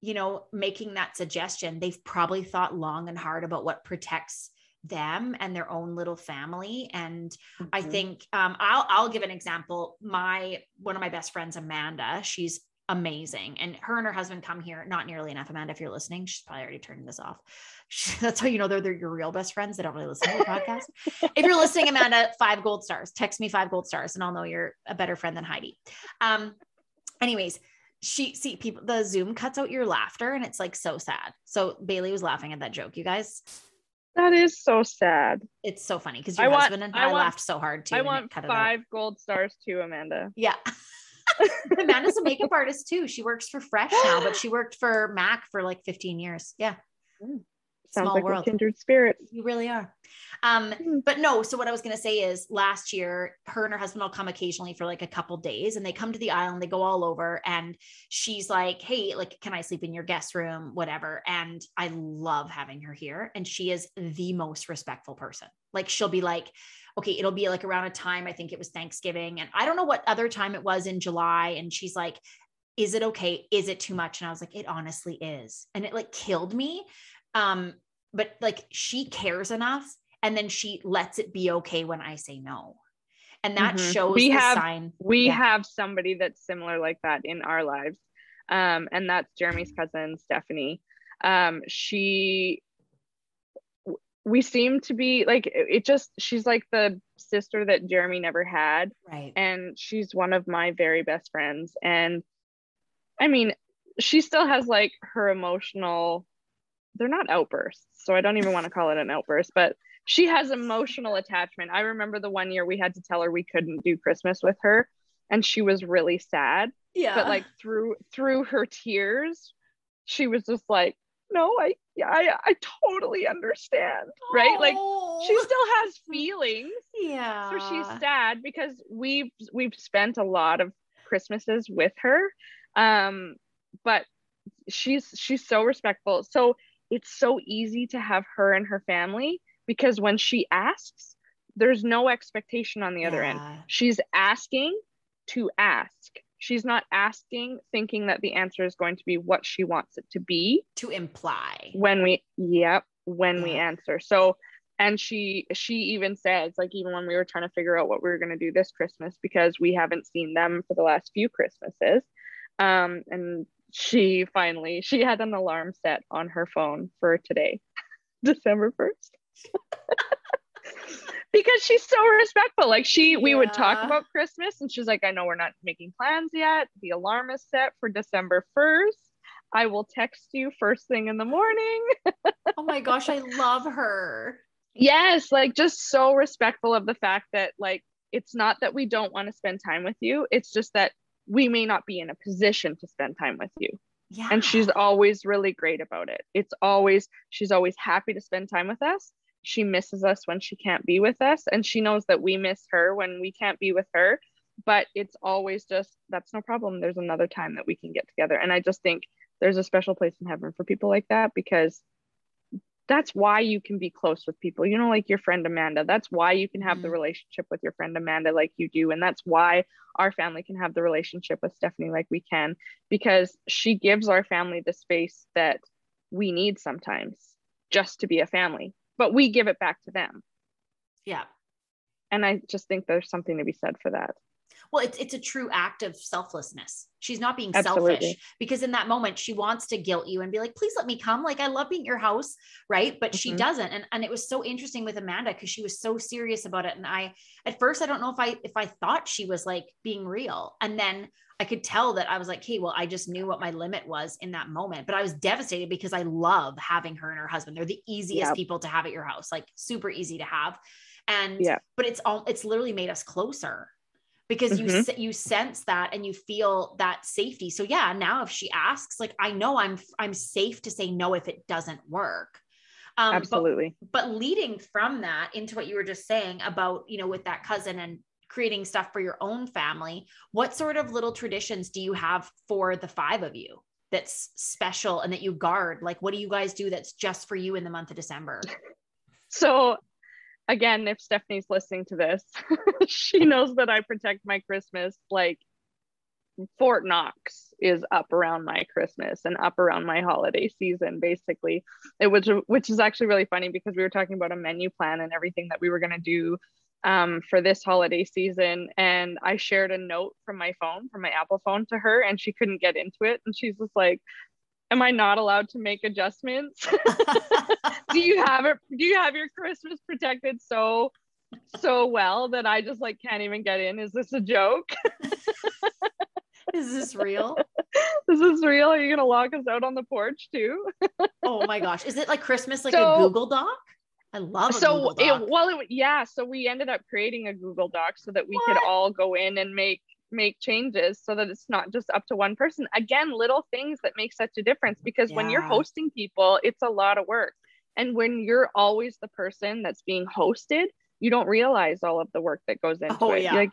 [SPEAKER 1] you know making that suggestion they've probably thought long and hard about what protects them and their own little family and I
[SPEAKER 2] Mhm.
[SPEAKER 1] think um, I'll I'll give an example. My one of my best friends, Amanda, she's amazing, and her and her husband come here. Not nearly enough, Amanda. If you're listening, she's probably already turning this off. That's how you know they're, they're your real best friends. They don't really listen to the podcast. if you're listening, Amanda, five gold stars. Text me five gold stars, and I'll know you're a better friend than Heidi. Um, anyways. She see people the Zoom cuts out your laughter and it's like so sad. So Bailey was laughing at that joke, you guys.
[SPEAKER 2] That is so sad.
[SPEAKER 1] It's so funny because
[SPEAKER 2] I
[SPEAKER 1] your
[SPEAKER 2] want-
[SPEAKER 1] husband and
[SPEAKER 2] I
[SPEAKER 1] I,
[SPEAKER 2] want-
[SPEAKER 1] laughed so hard too.
[SPEAKER 2] I want five gold stars too, Amanda.
[SPEAKER 1] Yeah. Amanda's a makeup artist too. She works for Fresh now, but she worked for Mac for like 15 years. Yeah. Mm.
[SPEAKER 2] Sounds
[SPEAKER 1] Small
[SPEAKER 2] like
[SPEAKER 1] world.
[SPEAKER 2] a kindred spirit.
[SPEAKER 1] You really are. Um,
[SPEAKER 2] Hmm.
[SPEAKER 1] but no, so what I was gonna say is last year, her and her husband will come occasionally for like a couple days and they come to the island, they go all over, and she's like, Hey, like, can I sleep in your guest room? Whatever. And I love having her here. And she is the most respectful person. Like she'll be like, okay, it'll be like around a time, I think it was Thanksgiving. And I don't know what other time it was in July. And she's like, is it okay? Is it too much? And I was like, it honestly is. And it like killed me. Um, but like she cares enough and then she lets it be okay when I say no. And that
[SPEAKER 2] Mhm.
[SPEAKER 1] shows
[SPEAKER 2] We have-
[SPEAKER 1] sign.
[SPEAKER 2] We
[SPEAKER 1] Yeah.
[SPEAKER 2] have somebody that's similar like that in our lives. Um, and that's Jeremy's cousin, Stephanie. Um, she, we seem to be like, it just, she's like the sister that Jeremy never had.
[SPEAKER 1] Right.
[SPEAKER 2] and she's one of my very best friends and i mean she still has like her emotional they're not outbursts so i don't even want to call it an outburst but she has emotional attachment. I remember the one year we had to tell her we couldn't do christmas with her and she was really sad
[SPEAKER 1] Yeah.
[SPEAKER 2] but like through through her tears she was just like no i i i totally understand right? Like she still has feelings.
[SPEAKER 1] Yeah.
[SPEAKER 2] so she's sad because we've we've spent a lot of christmases with her um but she's she's so respectful. So it's so easy to have her and her family because when she asks there's no expectation on the other end. She's asking to ask. She's not asking thinking that the answer is going to be what she wants it to be.
[SPEAKER 1] To imply.
[SPEAKER 2] when we yep when we answer. So and she she even says like even when we were trying to figure out what we were going to do this christmas because we haven't seen them for the last few christmases um and she finally she had an alarm set on her phone for today december 1st because she's so respectful like she we would talk about christmas and she's like i know we're not making plans yet. The alarm is set for december 1st i will text you first thing in the morning.
[SPEAKER 1] Oh my gosh, I love her.
[SPEAKER 2] yes like just so respectful of the fact that like it's not that we don't want to spend time with you. It's just that we may not be in a position to spend time with you.
[SPEAKER 1] Yeah.
[SPEAKER 2] and she's always really great about it. It's always she's always happy to spend time with us. She misses us when she can't be with us and she knows that we miss her when we can't be with her. But it's always just that's no problem. There's another time that we can get together. And i just think there's a special place in heaven for people like that because that's why you can be close with people you know like your friend amanda that's why you can have the
[SPEAKER 1] Mhm.
[SPEAKER 2] relationship with your friend amanda like you do and that's why our family can have the relationship with stephanie like we can because she gives our family the space that we need sometimes just to be a family but we give it back to them
[SPEAKER 1] yeah.
[SPEAKER 2] and i just think there's something to be said for that
[SPEAKER 1] Well, it's it's a true act of selflessness. She's not being
[SPEAKER 2] Absolutely.
[SPEAKER 1] selfish because in that moment she wants to guilt you and be like, please let me come. Like I love being at your house, right? But she
[SPEAKER 2] Mhm.
[SPEAKER 1] doesn't. And and it was so interesting with Amanda because she was so serious about it. And I at first I don't know if I if I thought she was like being real. And then I could tell that I was like, hey, well, I just knew what my limit was in that moment. But I was devastated because I love having her and her husband. They're the easiest
[SPEAKER 2] Yep.
[SPEAKER 1] people to have at your house, like super easy to have. And
[SPEAKER 2] Yeah.
[SPEAKER 1] but it's all it's literally made us closer because you
[SPEAKER 2] Mhm.
[SPEAKER 1] se- you sense that and you feel that safety. So yeah, now if she asks, like I know I'm I'm safe to say no if it doesn't work. Um, but-
[SPEAKER 2] absolutely
[SPEAKER 1] but leading from that into what you were just saying about you know with that cousin and creating stuff for your own family what sort of little traditions do you have for the five of you that's special and that you guard like what do you guys do that's just for you in the month of december
[SPEAKER 2] so again if stephanie's listening to this she knows that i protect my christmas like fort knox is up around my christmas and up around my holiday season basically. It was which is actually really funny because we were talking about a menu plan and everything that we were to do um, for this holiday season. And i shared a note from my phone from my apple phone to her and she couldn't get into it. And she's just like am i not allowed to make adjustments? Do you have it do you have your christmas protected so so well that i just like can't even get in? Is this a joke?
[SPEAKER 1] Is this real?
[SPEAKER 2] This is this real? Are you gonna lock us out on the porch too?
[SPEAKER 1] Oh my gosh. Is it like christmas like
[SPEAKER 2] So-
[SPEAKER 1] a google doc? I love
[SPEAKER 2] so it well it, yeah so we ended up creating a Google Doc so that we what? could all go in and make make changes so that it's not just up to one person. Again little things that make such a difference because yeah. when you're hosting people it's a lot of work. And when you're always the person that's being hosted you don't realize all of the work that goes into oh, it. yeah. like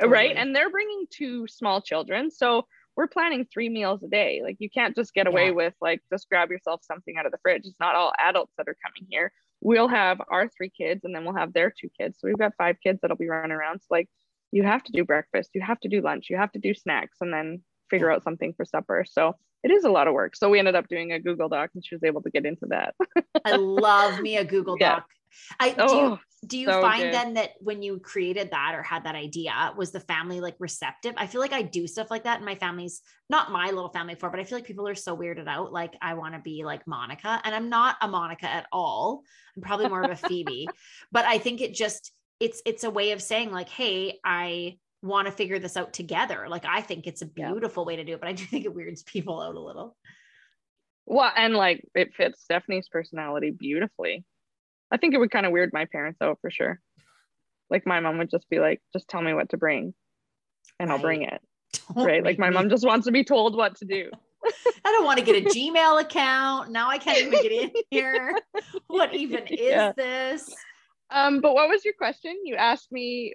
[SPEAKER 2] totally. right and they're bringing two small children. So we're planning three meals a day. Like you can't just get away yeah. with like just grab yourself something out of the fridge. It's not all adults that are coming here. We'll have our three kids and then we'll have their two kids. So we've got five kids that'll be running around. So like you have to do breakfast, you have to do lunch, you have to do snacks, and then figure out something for supper. So it is a lot of work. So we ended up doing a Google Doc and she was able to get into that.
[SPEAKER 1] I love me a Google Doc. Yeah. I do oh, you, do you so find good. then that when you created that or had that idea, was the family like receptive? I feel like I do stuff like that and my family's not my little family for, but I feel like people are so weirded out. Like I want to be like Monica, and I'm not a Monica at all. I'm probably more of a Phoebe, but I think it just it's it's a way of saying like hey i want to figure this out together like i think it's a beautiful yeah. way to do it but i do think it weirds people out a little
[SPEAKER 2] well and like it fits stephanie's personality beautifully i think it would kind of weird my parents out for sure like my mom would just be like just tell me what to bring and right. i'll bring it don't right like my me. mom just wants to be told what to do
[SPEAKER 1] I don't want to get a Gmail account. Now I can't even get in here. What even is yeah. this?
[SPEAKER 2] Um, but what was your question? You asked me.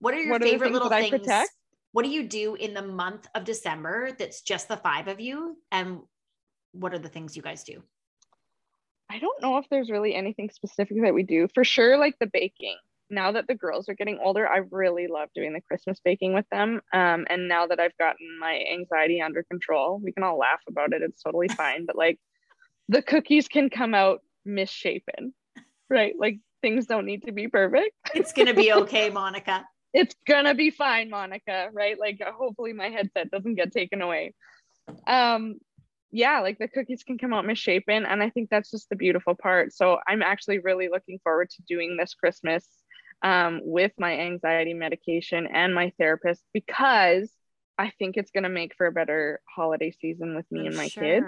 [SPEAKER 1] What are your what favorite are little things? Protect? What do you do in the month of December that's just the five of you? And what are the things you guys do?
[SPEAKER 2] I don't know if there's really anything specific that we do. For sure, like the baking. Now that the girls are getting older, I really love doing the Christmas baking with them. Um, and now that I've gotten my anxiety under control, we can all laugh about it. It's totally fine. But like the cookies can come out misshapen, right? Like things don't need to be perfect.
[SPEAKER 1] It's going to be okay, Monica.
[SPEAKER 2] it's going to be fine, Monica, right? Like hopefully my headset doesn't get taken away. Um yeah, like the cookies can come out misshapen and I think that's just the beautiful part. So I'm actually really looking forward to doing this Christmas um, with my anxiety medication and my therapist because I think it's going to make for a better holiday season with me and my sure. kids.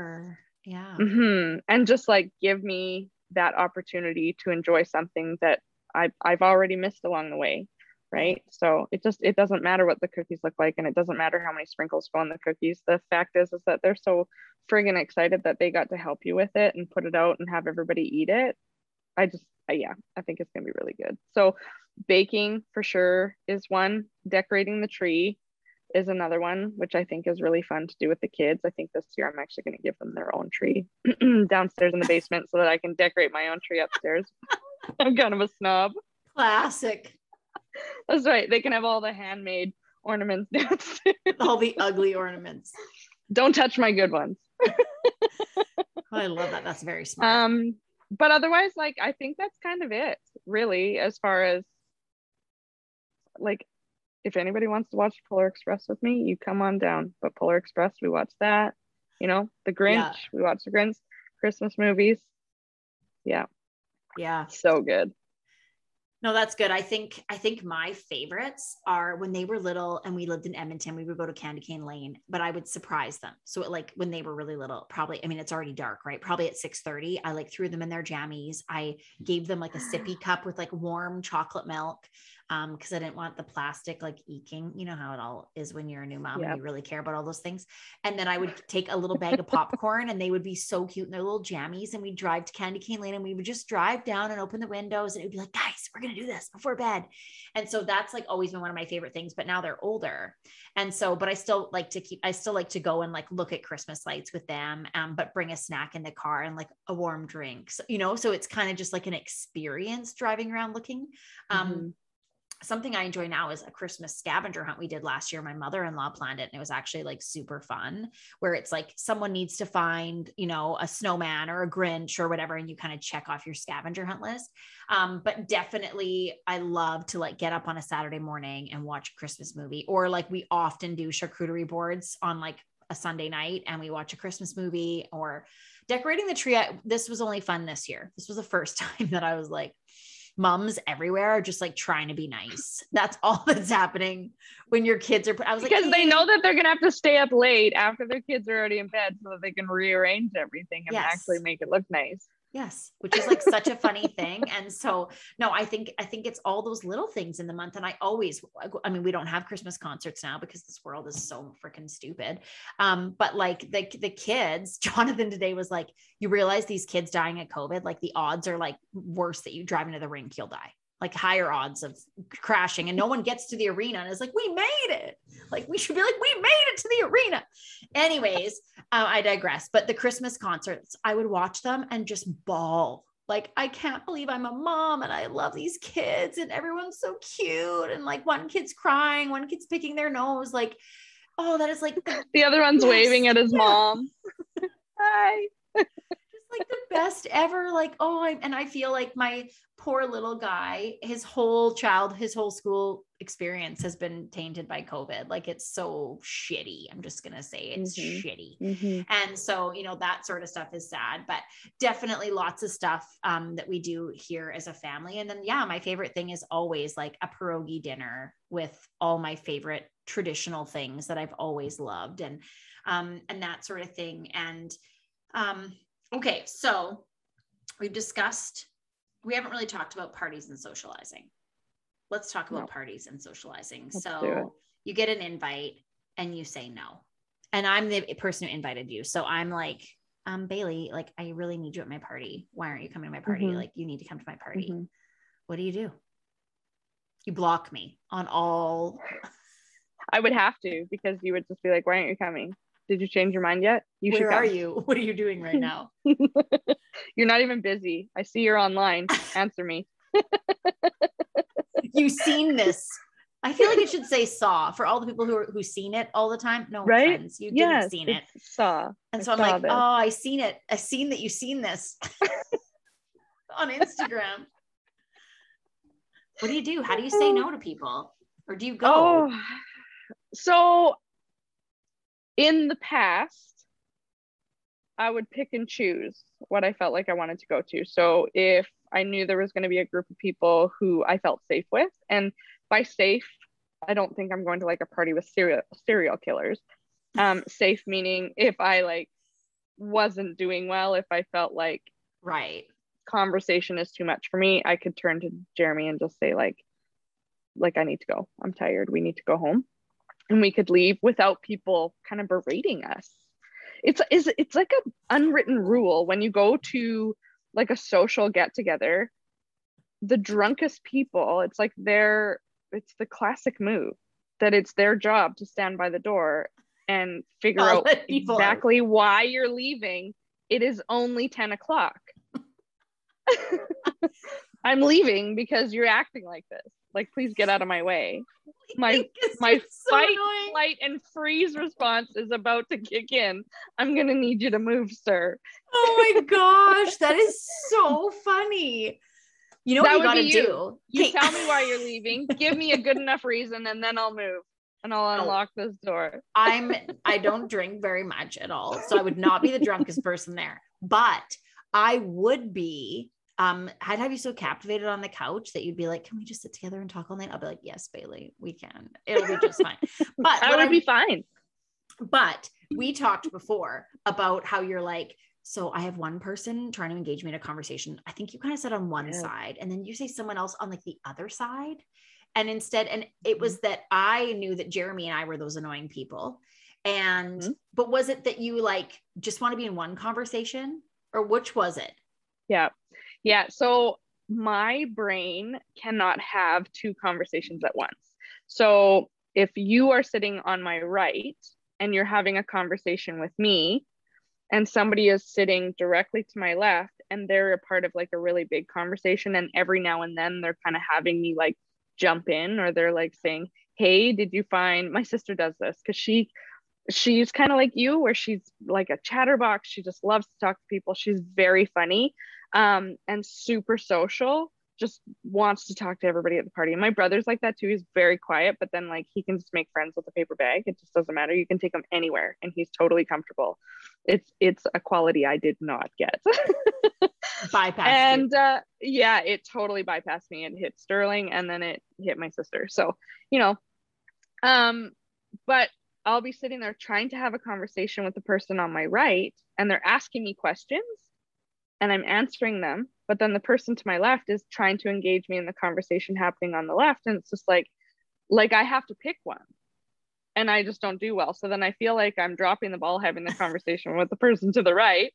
[SPEAKER 1] Yeah.
[SPEAKER 2] Mm-hmm. And just like give me that opportunity to enjoy something that I've, I've already missed along the way right? So it just it doesn't matter what the cookies look like and it doesn't matter how many sprinkles go on the cookies. The fact is is that they're so friggin excited that they got to help you with it and put it out and have everybody eat it. I just yeah i think it's gonna be really good. So baking for sure is one. Decorating the tree is another one, which I think is really fun to do with the kids. I think this year I'm actually going to give them their own tree downstairs in the basement so that I can decorate my own tree upstairs. I'm kind of a snob.
[SPEAKER 1] Classic.
[SPEAKER 2] That's right. They can have all the handmade ornaments downstairs.
[SPEAKER 1] all the ugly ornaments.
[SPEAKER 2] Don't touch my good ones.
[SPEAKER 1] oh, I love that. That's very smart.
[SPEAKER 2] Um, but otherwise, like I think that's kind of it, really, as far as like if anybody wants to watch Polar Express with me, you come on down. But Polar Express, we watch that. You know, The Grinch, yeah. we watch the Grinch Christmas movies. Yeah.
[SPEAKER 1] Yeah.
[SPEAKER 2] So good.
[SPEAKER 1] No, that's good. I think I think my favorites are when they were little and we lived in Edmonton, we would go to Candy Cane Lane, but I would surprise them. So it, like when they were really little, probably I mean it's already dark, right? Probably at 6:30, I like threw them in their jammies. I gave them like a sippy cup with like warm chocolate milk um because I didn't want the plastic like eking. You know how it all is when you're a new mom yep. and you really care about all those things. And then I would take a little bag of popcorn and they would be so cute in their little jammies and we'd drive to Candy Cane Lane and we would just drive down and open the windows and it would be like, guys, we're gonna do this before bed. And so that's like always been one of my favorite things, but now they're older. And so, but I still like to keep, I still like to go and like look at Christmas lights with them, um, but bring a snack in the car and like a warm drink, so, you know, so it's kind of just like an experience driving around looking. Um, mm-hmm something I enjoy now is a Christmas scavenger hunt we did last year. My mother in law planned it and it was actually like super fun, where it's like someone needs to find, you know, a snowman or a Grinch or whatever, and you kind of check off your scavenger hunt list. Um, but definitely, I love to like get up on a Saturday morning and watch a Christmas movie, or like we often do charcuterie boards on like a Sunday night and we watch a Christmas movie or decorating the tree. This was only fun this year. This was the first time that I was like, mums everywhere are just like trying to be nice. That's all that's happening when your kids are. I was
[SPEAKER 2] like, because hey. they know that they're gonna have to stay up late after their kids are already in bed, so that they can rearrange everything and yes. actually make it look nice.
[SPEAKER 1] Yes, which is like such a funny thing. And so, no, I think I think it's all those little things in the month. And I always, I mean, we don't have Christmas concerts now because this world is so freaking stupid. Um, but like the the kids, Jonathan today was like, you realize these kids dying of COVID, like the odds are like worse that you drive into the rink, you'll die like higher odds of crashing and no one gets to the arena and is like we made it. Like we should be like we made it to the arena. Anyways uh, i digress but the christmas concerts i would watch them and just bawl. Like i can't believe i'm a mom and i love these kids and everyone's so cute and like one kid's crying one kid's picking their nose. Like oh that is like
[SPEAKER 2] the, the other one's best. waving at his mom. Hi
[SPEAKER 1] like the best ever. Like, oh, I'm, and I feel like my poor little guy, his whole child, his whole school experience has been tainted by COVID. Like, it's so shitty. I'm just going to say it's mm-hmm. shitty. Mm-hmm. And so, you know, that sort of stuff is sad, but definitely lots of stuff um, that we do here as a family. And then, yeah, my favorite thing is always like a pierogi dinner with all my favorite traditional things that I've always loved and, um, and that sort of thing. And, um, Okay, so we've discussed, we haven't really talked about parties and socializing. Let's talk about no. parties and socializing. Let's so you get an invite and you say no. And I'm the person who invited you. So I'm like, um, Bailey, like, I really need you at my party. Why aren't you coming to my party? Mm-hmm. Like, you need to come to my party. Mm-hmm. What do you do? You block me on all.
[SPEAKER 2] I would have to because you would just be like, why aren't you coming? Did you change your mind yet?
[SPEAKER 1] You Where are you? What are you doing right now?
[SPEAKER 2] you're not even busy. I see you're online. Answer me.
[SPEAKER 1] You've seen this. I feel like it should say saw for all the people who are who seen it all the time. No
[SPEAKER 2] right?
[SPEAKER 1] Friends, you yes, didn't seen it.
[SPEAKER 2] Saw.
[SPEAKER 1] And so I am like, this. oh, I seen it. I seen that you seen this on Instagram. what do you do? How do you say no to people? Or do you go? Oh,
[SPEAKER 2] so in the past, I would pick and choose what I felt like I wanted to go to. So if I knew there was going to be a group of people who I felt safe with, and by safe, I don't think I'm going to like a party with serial serial killers. Um, safe meaning if I like wasn't doing well, if I felt like
[SPEAKER 1] right
[SPEAKER 2] conversation is too much for me, I could turn to Jeremy and just say like, like I need to go. I'm tired. We need to go home and we could leave without people kind of berating us. It's is it's like an unwritten rule when you go to like a social get together the drunkest people it's like their it's the classic move that it's their job to stand by the door and figure out exactly why you're leaving. It is only 10 o'clock. I'm leaving because you're acting like this like please get out of my way my my so fight, annoying. flight, and freeze response is about to kick in. I'm gonna need you to move, sir.
[SPEAKER 1] Oh my gosh, that is so funny. You know that what you gotta you. do?
[SPEAKER 2] You tell me why you're leaving. Give me a good enough reason, and then I'll move and I'll unlock this door.
[SPEAKER 1] I'm I don't drink very much at all, so I would not be the drunkest person there, but I would be um, I'd have you so captivated on the couch that you'd be like, "Can we just sit together and talk all night?" I'll be like, "Yes, Bailey, we can. It'll be just fine."
[SPEAKER 2] But that would I, be fine.
[SPEAKER 1] But we talked before about how you're like, so I have one person trying to engage me in a conversation. I think you kind of said on one yeah. side, and then you say someone else on like the other side. And instead, and it was mm-hmm. that I knew that Jeremy and I were those annoying people. And mm-hmm. but was it that you like just want to be in one conversation, or which was it?
[SPEAKER 2] Yeah. Yeah. So my brain cannot have two conversations at once. So if you are sitting on my right and you're having a conversation with me, and somebody is sitting directly to my left and they're a part of like a really big conversation and every now and then they're kind of having me like jump in or they're like saying hey did you find my sister does this because she she's kind of like you where she's like a chatterbox she just loves to talk to people she's very funny um, and super social just wants to talk to everybody at the party. And my brother's like that too. He's very quiet, but then like he can just make friends with a paper bag. It just doesn't matter. You can take him anywhere and he's totally comfortable. It's it's a quality I did not get.
[SPEAKER 1] Bypass.
[SPEAKER 2] And uh, yeah, it totally bypassed me. It hit Sterling and then it hit my sister. So, you know, um, but I'll be sitting there trying to have a conversation with the person on my right and they're asking me questions and I'm answering them, but then the person to my left is trying to engage me in the conversation happening on the left. And it's just like, like I have to pick one and I just don't do well. So then I feel like I'm dropping the ball having the conversation with the person to the right.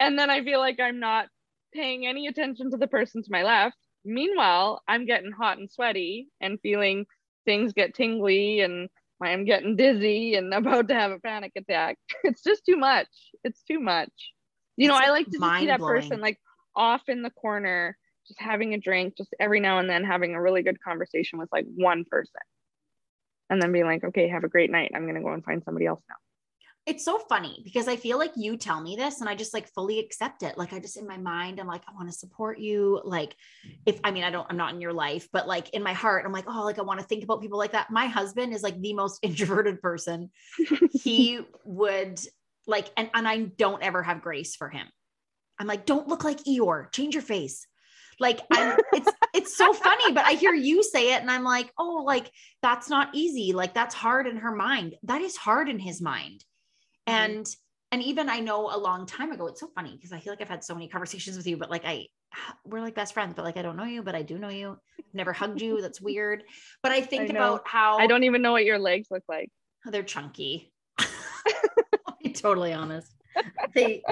[SPEAKER 2] And then I feel like I'm not paying any attention to the person to my left. Meanwhile, I'm getting hot and sweaty and feeling things get tingly and I'm getting dizzy and about to have a panic attack. It's just too much. It's too much. You know, I like to see that person like off in the corner, just having a drink, just every now and then having a really good conversation with like one person. And then being like, okay, have a great night. I'm going to go and find somebody else now
[SPEAKER 1] it's so funny because I feel like you tell me this and I just like fully accept it. Like I just in my mind, I'm like, I want to support you. Like if I mean, I don't, I'm not in your life, but like in my heart, I'm like, oh, like I want to think about people like that. My husband is like the most introverted person. he would like, and, and I don't ever have grace for him. I'm like, don't look like Eeyore, change your face. Like I'm, it's it's so funny, but I hear you say it and I'm like, oh, like that's not easy. Like that's hard in her mind. That is hard in his mind Mm-hmm. and and even I know a long time ago, it's so funny because I feel like I've had so many conversations with you, but like I, we're like best friends, but like I don't know you, but I do know you. Never hugged you. That's weird. But I think I about how
[SPEAKER 2] I don't even know what your legs look like.
[SPEAKER 1] They're chunky. Totally honest. They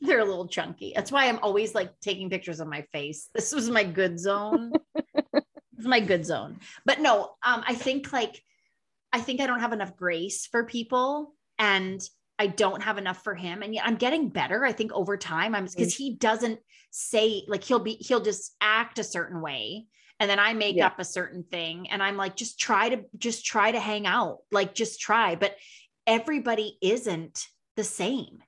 [SPEAKER 1] they're a little chunky. That's why I'm always like taking pictures of my face. This was my good zone. this is my good zone. But no, um, I think like I think I don't have enough grace for people and I don't have enough for him. And yet I'm getting better. I think over time, I'm because he doesn't say like he'll be, he'll just act a certain way. And then I make yeah. up a certain thing. And I'm like, just try to just try to hang out. Like just try. But everybody isn't the same.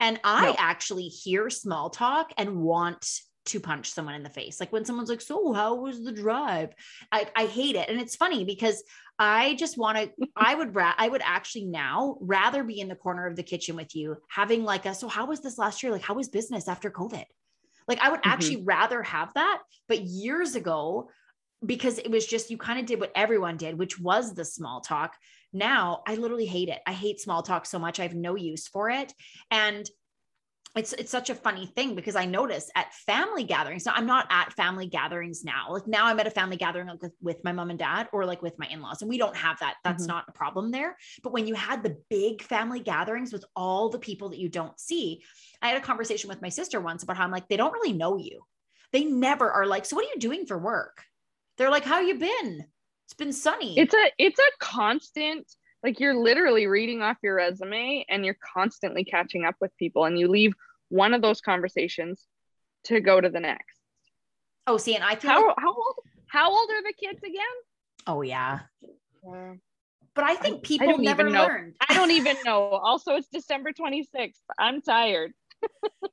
[SPEAKER 1] And I no. actually hear small talk and want to punch someone in the face. Like when someone's like, So, how was the drive? I, I hate it. And it's funny because I just want to, I would, ra- I would actually now rather be in the corner of the kitchen with you, having like a, so how was this last year? Like, how was business after COVID? Like, I would mm-hmm. actually rather have that. But years ago, because it was just, you kind of did what everyone did, which was the small talk. Now I literally hate it. I hate small talk so much. I have no use for it. And it's it's such a funny thing because I notice at family gatherings. Now I'm not at family gatherings now. Like now I'm at a family gathering like with, with my mom and dad or like with my in-laws, and we don't have that. That's mm-hmm. not a problem there. But when you had the big family gatherings with all the people that you don't see, I had a conversation with my sister once about how I'm like they don't really know you. They never are like, so what are you doing for work? They're like, how you been? It's been sunny.
[SPEAKER 2] It's a it's a constant like you're literally reading off your resume and you're constantly catching up with people and you leave one of those conversations to go to the next.
[SPEAKER 1] Oh see and i
[SPEAKER 2] feel how, like- how old how old are the kids again?
[SPEAKER 1] Oh yeah. But i think people I never learned.
[SPEAKER 2] I don't even know. Also it's december 26th i'm tired.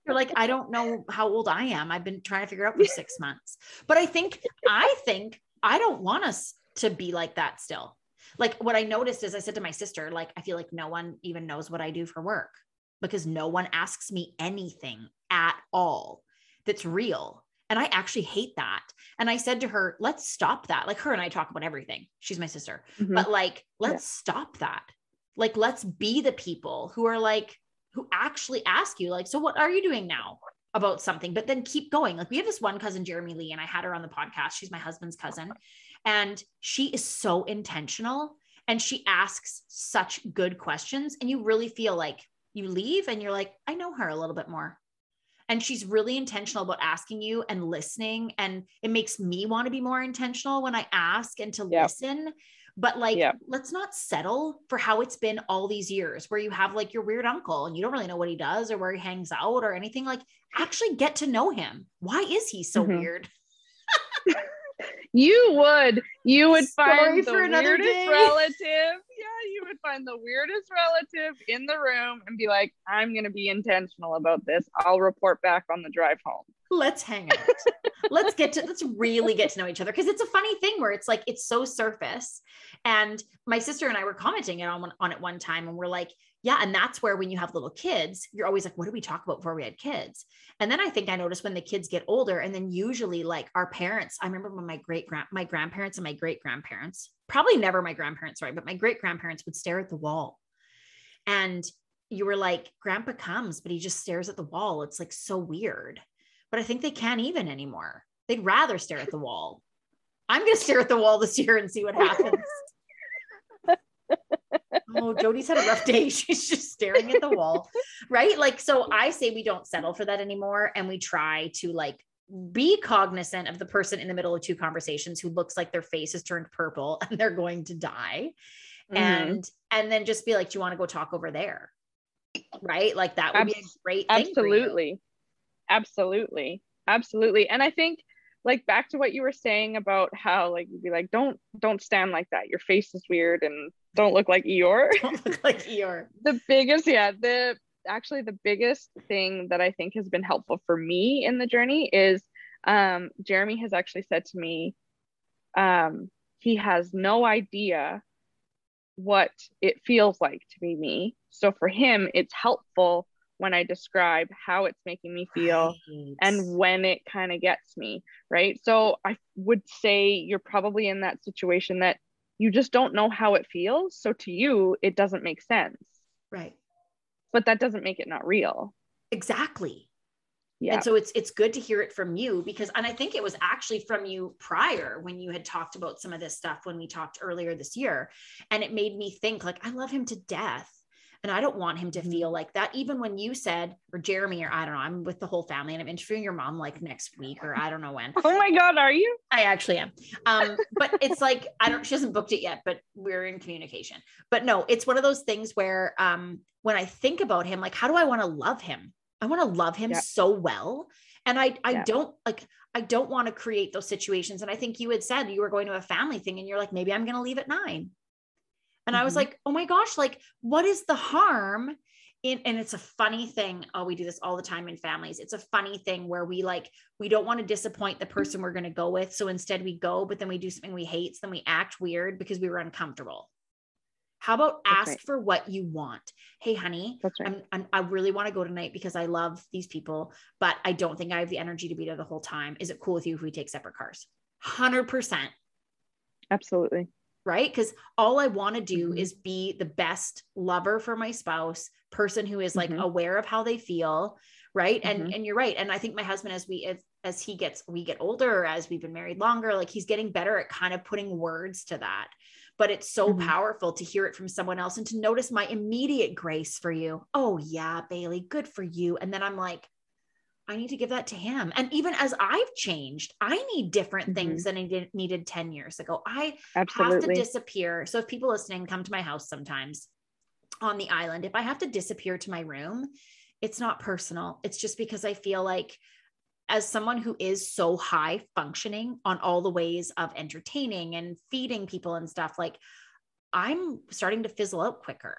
[SPEAKER 1] You're like i don't know how old i am. I've been trying to figure out for six months. But i think i think i don't want us to be like that still like what I noticed is I said to my sister, like, I feel like no one even knows what I do for work because no one asks me anything at all that's real. And I actually hate that. And I said to her, let's stop that. Like her and I talk about everything. She's my sister. Mm-hmm. But like, let's yeah. stop that. Like, let's be the people who are like, who actually ask you, like, so what are you doing now? about something, but then keep going. Like we have this one cousin, Jeremy Lee, and I had her on the podcast. She's my husband's cousin. And she is so intentional and she asks such good questions. And you really feel like you leave and you're like, I know her a little bit more. And she's really intentional about asking you and listening. And it makes me want to be more intentional when I ask and to listen. But like, let's not settle for how it's been all these years where you have like your weird uncle and you don't really know what he does or where he hangs out or anything. Like, actually get to know him. Why is he so mm-hmm. weird?
[SPEAKER 2] you would you would find the weirdest relative. Yeah you would find the weirdest relative in the room and be like i'm going to be intentional about this. I'll report back on the drive home.
[SPEAKER 1] Let's hang out. Let's get to let's really get to know each other. Because it's a funny thing where it's like it's so surface. And my sister and i were commenting it on, on it one time and we're like yeah and that's where when you have little kids you're always like what do we talk about before we had kids and then i think i noticed when the kids get older and then usually like our parents i remember when my great grand my grandparents and my great grandparents probably never my grandparents right but my great grandparents would stare at the wall and you were like, Grandpa comes, but he just stares at the wall. It's like so weird. But I think they can't even anymore. They'd rather stare at the wall. I'm going to stare at the wall this year and see what happens. Oh, Jody's had a rough day. She's just staring at the wall. Right. Like, so I say we don't settle for that anymore. And we try to like be cognizant of the person in the middle of two conversations who looks like their face has turned purple and they're going to die. Mm-hmm. And and then just be like, Do you want to go talk over there? Right? Like that would Abs- be a great
[SPEAKER 2] Absolutely. Absolutely. Absolutely. And I think like back to what you were saying about how like you'd be like, don't don't stand like that. Your face is weird and don't look like Eeyore.
[SPEAKER 1] Don't look like Eeyore.
[SPEAKER 2] the biggest, yeah, the actually the biggest thing that I think has been helpful for me in the journey is um, Jeremy has actually said to me, um, he has no idea what it feels like to be me. So for him, it's helpful when I describe how it's making me feel right. and when it kind of gets me, right? So I would say you're probably in that situation that you just don't know how it feels. So to you, it doesn't make sense.
[SPEAKER 1] Right.
[SPEAKER 2] But that doesn't make it not real.
[SPEAKER 1] Exactly. Yeah. And so it's it's good to hear it from you because and I think it was actually from you prior when you had talked about some of this stuff when we talked earlier this year and it made me think like I love him to death and I don't want him to mm-hmm. feel like that. Even when you said, or Jeremy, or I don't know, I'm with the whole family and I'm interviewing your mom like next week or I don't know when.
[SPEAKER 2] Oh my God, are you?
[SPEAKER 1] I actually am. Um, but it's like, I don't, she hasn't booked it yet, but we're in communication. But no, it's one of those things where um, when I think about him, like, how do I want to love him? I want to love him yeah. so well. And I, I yeah. don't like, I don't want to create those situations. And I think you had said you were going to a family thing and you're like, maybe I'm going to leave at nine. And mm-hmm. I was mm-hmm. like, oh my gosh, like, what is the harm? In, and it's a funny thing. Oh, we do this all the time in families. It's a funny thing where we like, we don't want to disappoint the person we're going to go with. So instead we go, but then we do something we hate. So then we act weird because we were uncomfortable. How about ask right. for what you want? Hey, honey, right. I'm, I'm, i really want to go tonight because I love these people, but I don't think I have the energy to be there the whole time. Is it cool with you if we take separate cars? 100%.
[SPEAKER 2] Absolutely
[SPEAKER 1] right? Because all I want to do mm-hmm. is be the best lover for my spouse, person who is like mm-hmm. aware of how they feel, right? Mm-hmm. And and you're right. And I think my husband, as we as, as he gets we get older, as we've been married longer, like he's getting better at kind of putting words to that. But it's so mm-hmm. powerful to hear it from someone else and to notice my immediate grace for you. Oh yeah, Bailey, good for you. And then I'm like, I need to give that to him. And even as I've changed, I need different mm-hmm. things than I did, needed 10 years ago. I Absolutely. have to disappear. So if people listening come to my house sometimes on the island, if I have to disappear to my room, it's not personal. It's just because I feel like as someone who is so high functioning on all the ways of entertaining and feeding people and stuff, like I'm starting to fizzle out quicker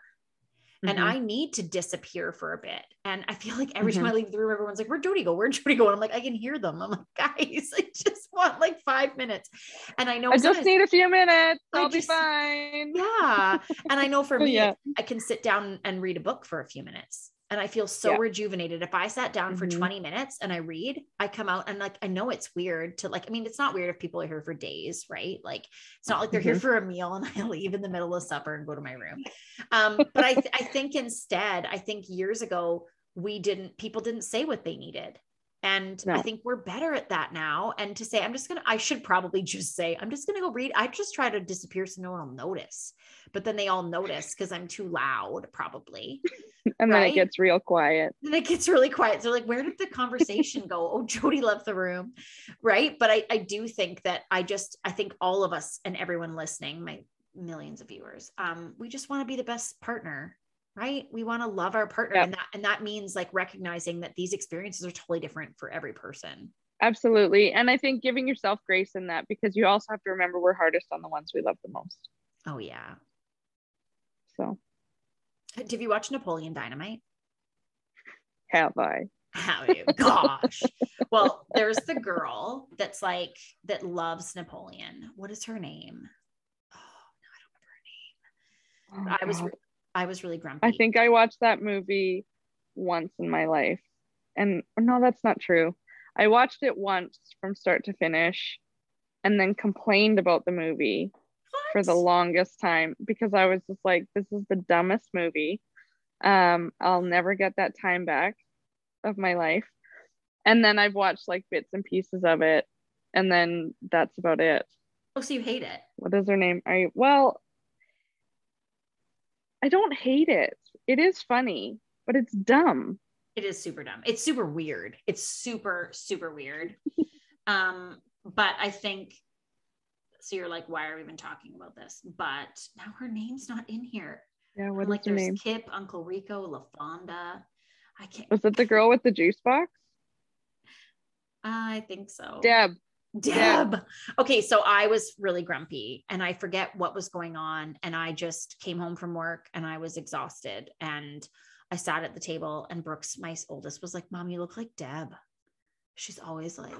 [SPEAKER 1] and mm-hmm. I need to disappear for a bit. And I feel like every mm-hmm. time I leave the room, everyone's like, Where'd Jody go? Where'd Jody go? And I'm like, I can hear them. I'm like, guys, I just want like five minutes. And I know
[SPEAKER 2] I just need a few minutes. I'll just, be fine.
[SPEAKER 1] Yeah. And I know for me, yeah. I can sit down and read a book for a few minutes and I feel so yeah. rejuvenated. If I sat down mm-hmm. for 20 minutes and I read, I come out and like I know it's weird to like, I mean, it's not weird if people are here for days, right? Like it's not like they're mm-hmm. here for a meal and I leave in the middle of supper and go to my room. Um, but I th- I think instead, I think years ago we didn't people didn't say what they needed. And no. I think we're better at that now. And to say, I'm just going to, I should probably just say, I'm just going to go read. I just try to disappear so no one will notice. But then they all notice because I'm too loud, probably.
[SPEAKER 2] and right? then it gets real quiet.
[SPEAKER 1] Then it gets really quiet. So, like, where did the conversation go? Oh, Jody left the room. Right. But I, I do think that I just, I think all of us and everyone listening, my millions of viewers, um, we just want to be the best partner right? We want to love our partner yep. and that and that means like recognizing that these experiences are totally different for every person.
[SPEAKER 2] Absolutely and i think giving yourself grace in that because you also have to remember we're hardest on the ones we love the most.
[SPEAKER 1] Oh yeah.
[SPEAKER 2] So.
[SPEAKER 1] Have you watched napoleon dynamite?
[SPEAKER 2] Have i.
[SPEAKER 1] Have you? Gosh. Well there's the girl that's like that loves napoleon. What is her name? Oh no i don't remember her name. Oh, I was I was really grumpy.
[SPEAKER 2] I think I watched that movie once in my life. And no, that's not true. I watched it once from start to finish and then complained about the movie what? for the longest time because I was just like, this is the dumbest movie. Um, I'll never get that time back of my life. And then I've watched like bits and pieces of it, and then that's about it.
[SPEAKER 1] Oh, so you hate it?
[SPEAKER 2] What is her name? I well, I don't hate it. It is funny, but it's dumb.
[SPEAKER 1] It is super dumb. It's super weird. It's super, super weird. um, but I think so you're like, why are we even talking about this? But now her name's not in here.
[SPEAKER 2] Yeah, what
[SPEAKER 1] like there's
[SPEAKER 2] name?
[SPEAKER 1] Kip, Uncle Rico, LaFawnduh. I can't
[SPEAKER 2] Was it the girl with the juice box?
[SPEAKER 1] I think so.
[SPEAKER 2] Deb.
[SPEAKER 1] Deb. Okay, so I was really grumpy and I forget what was going on. And I just came home from work and I was exhausted. And I sat at the table and Brooks, my oldest, was like, Mom, you look like Deb. She's always like,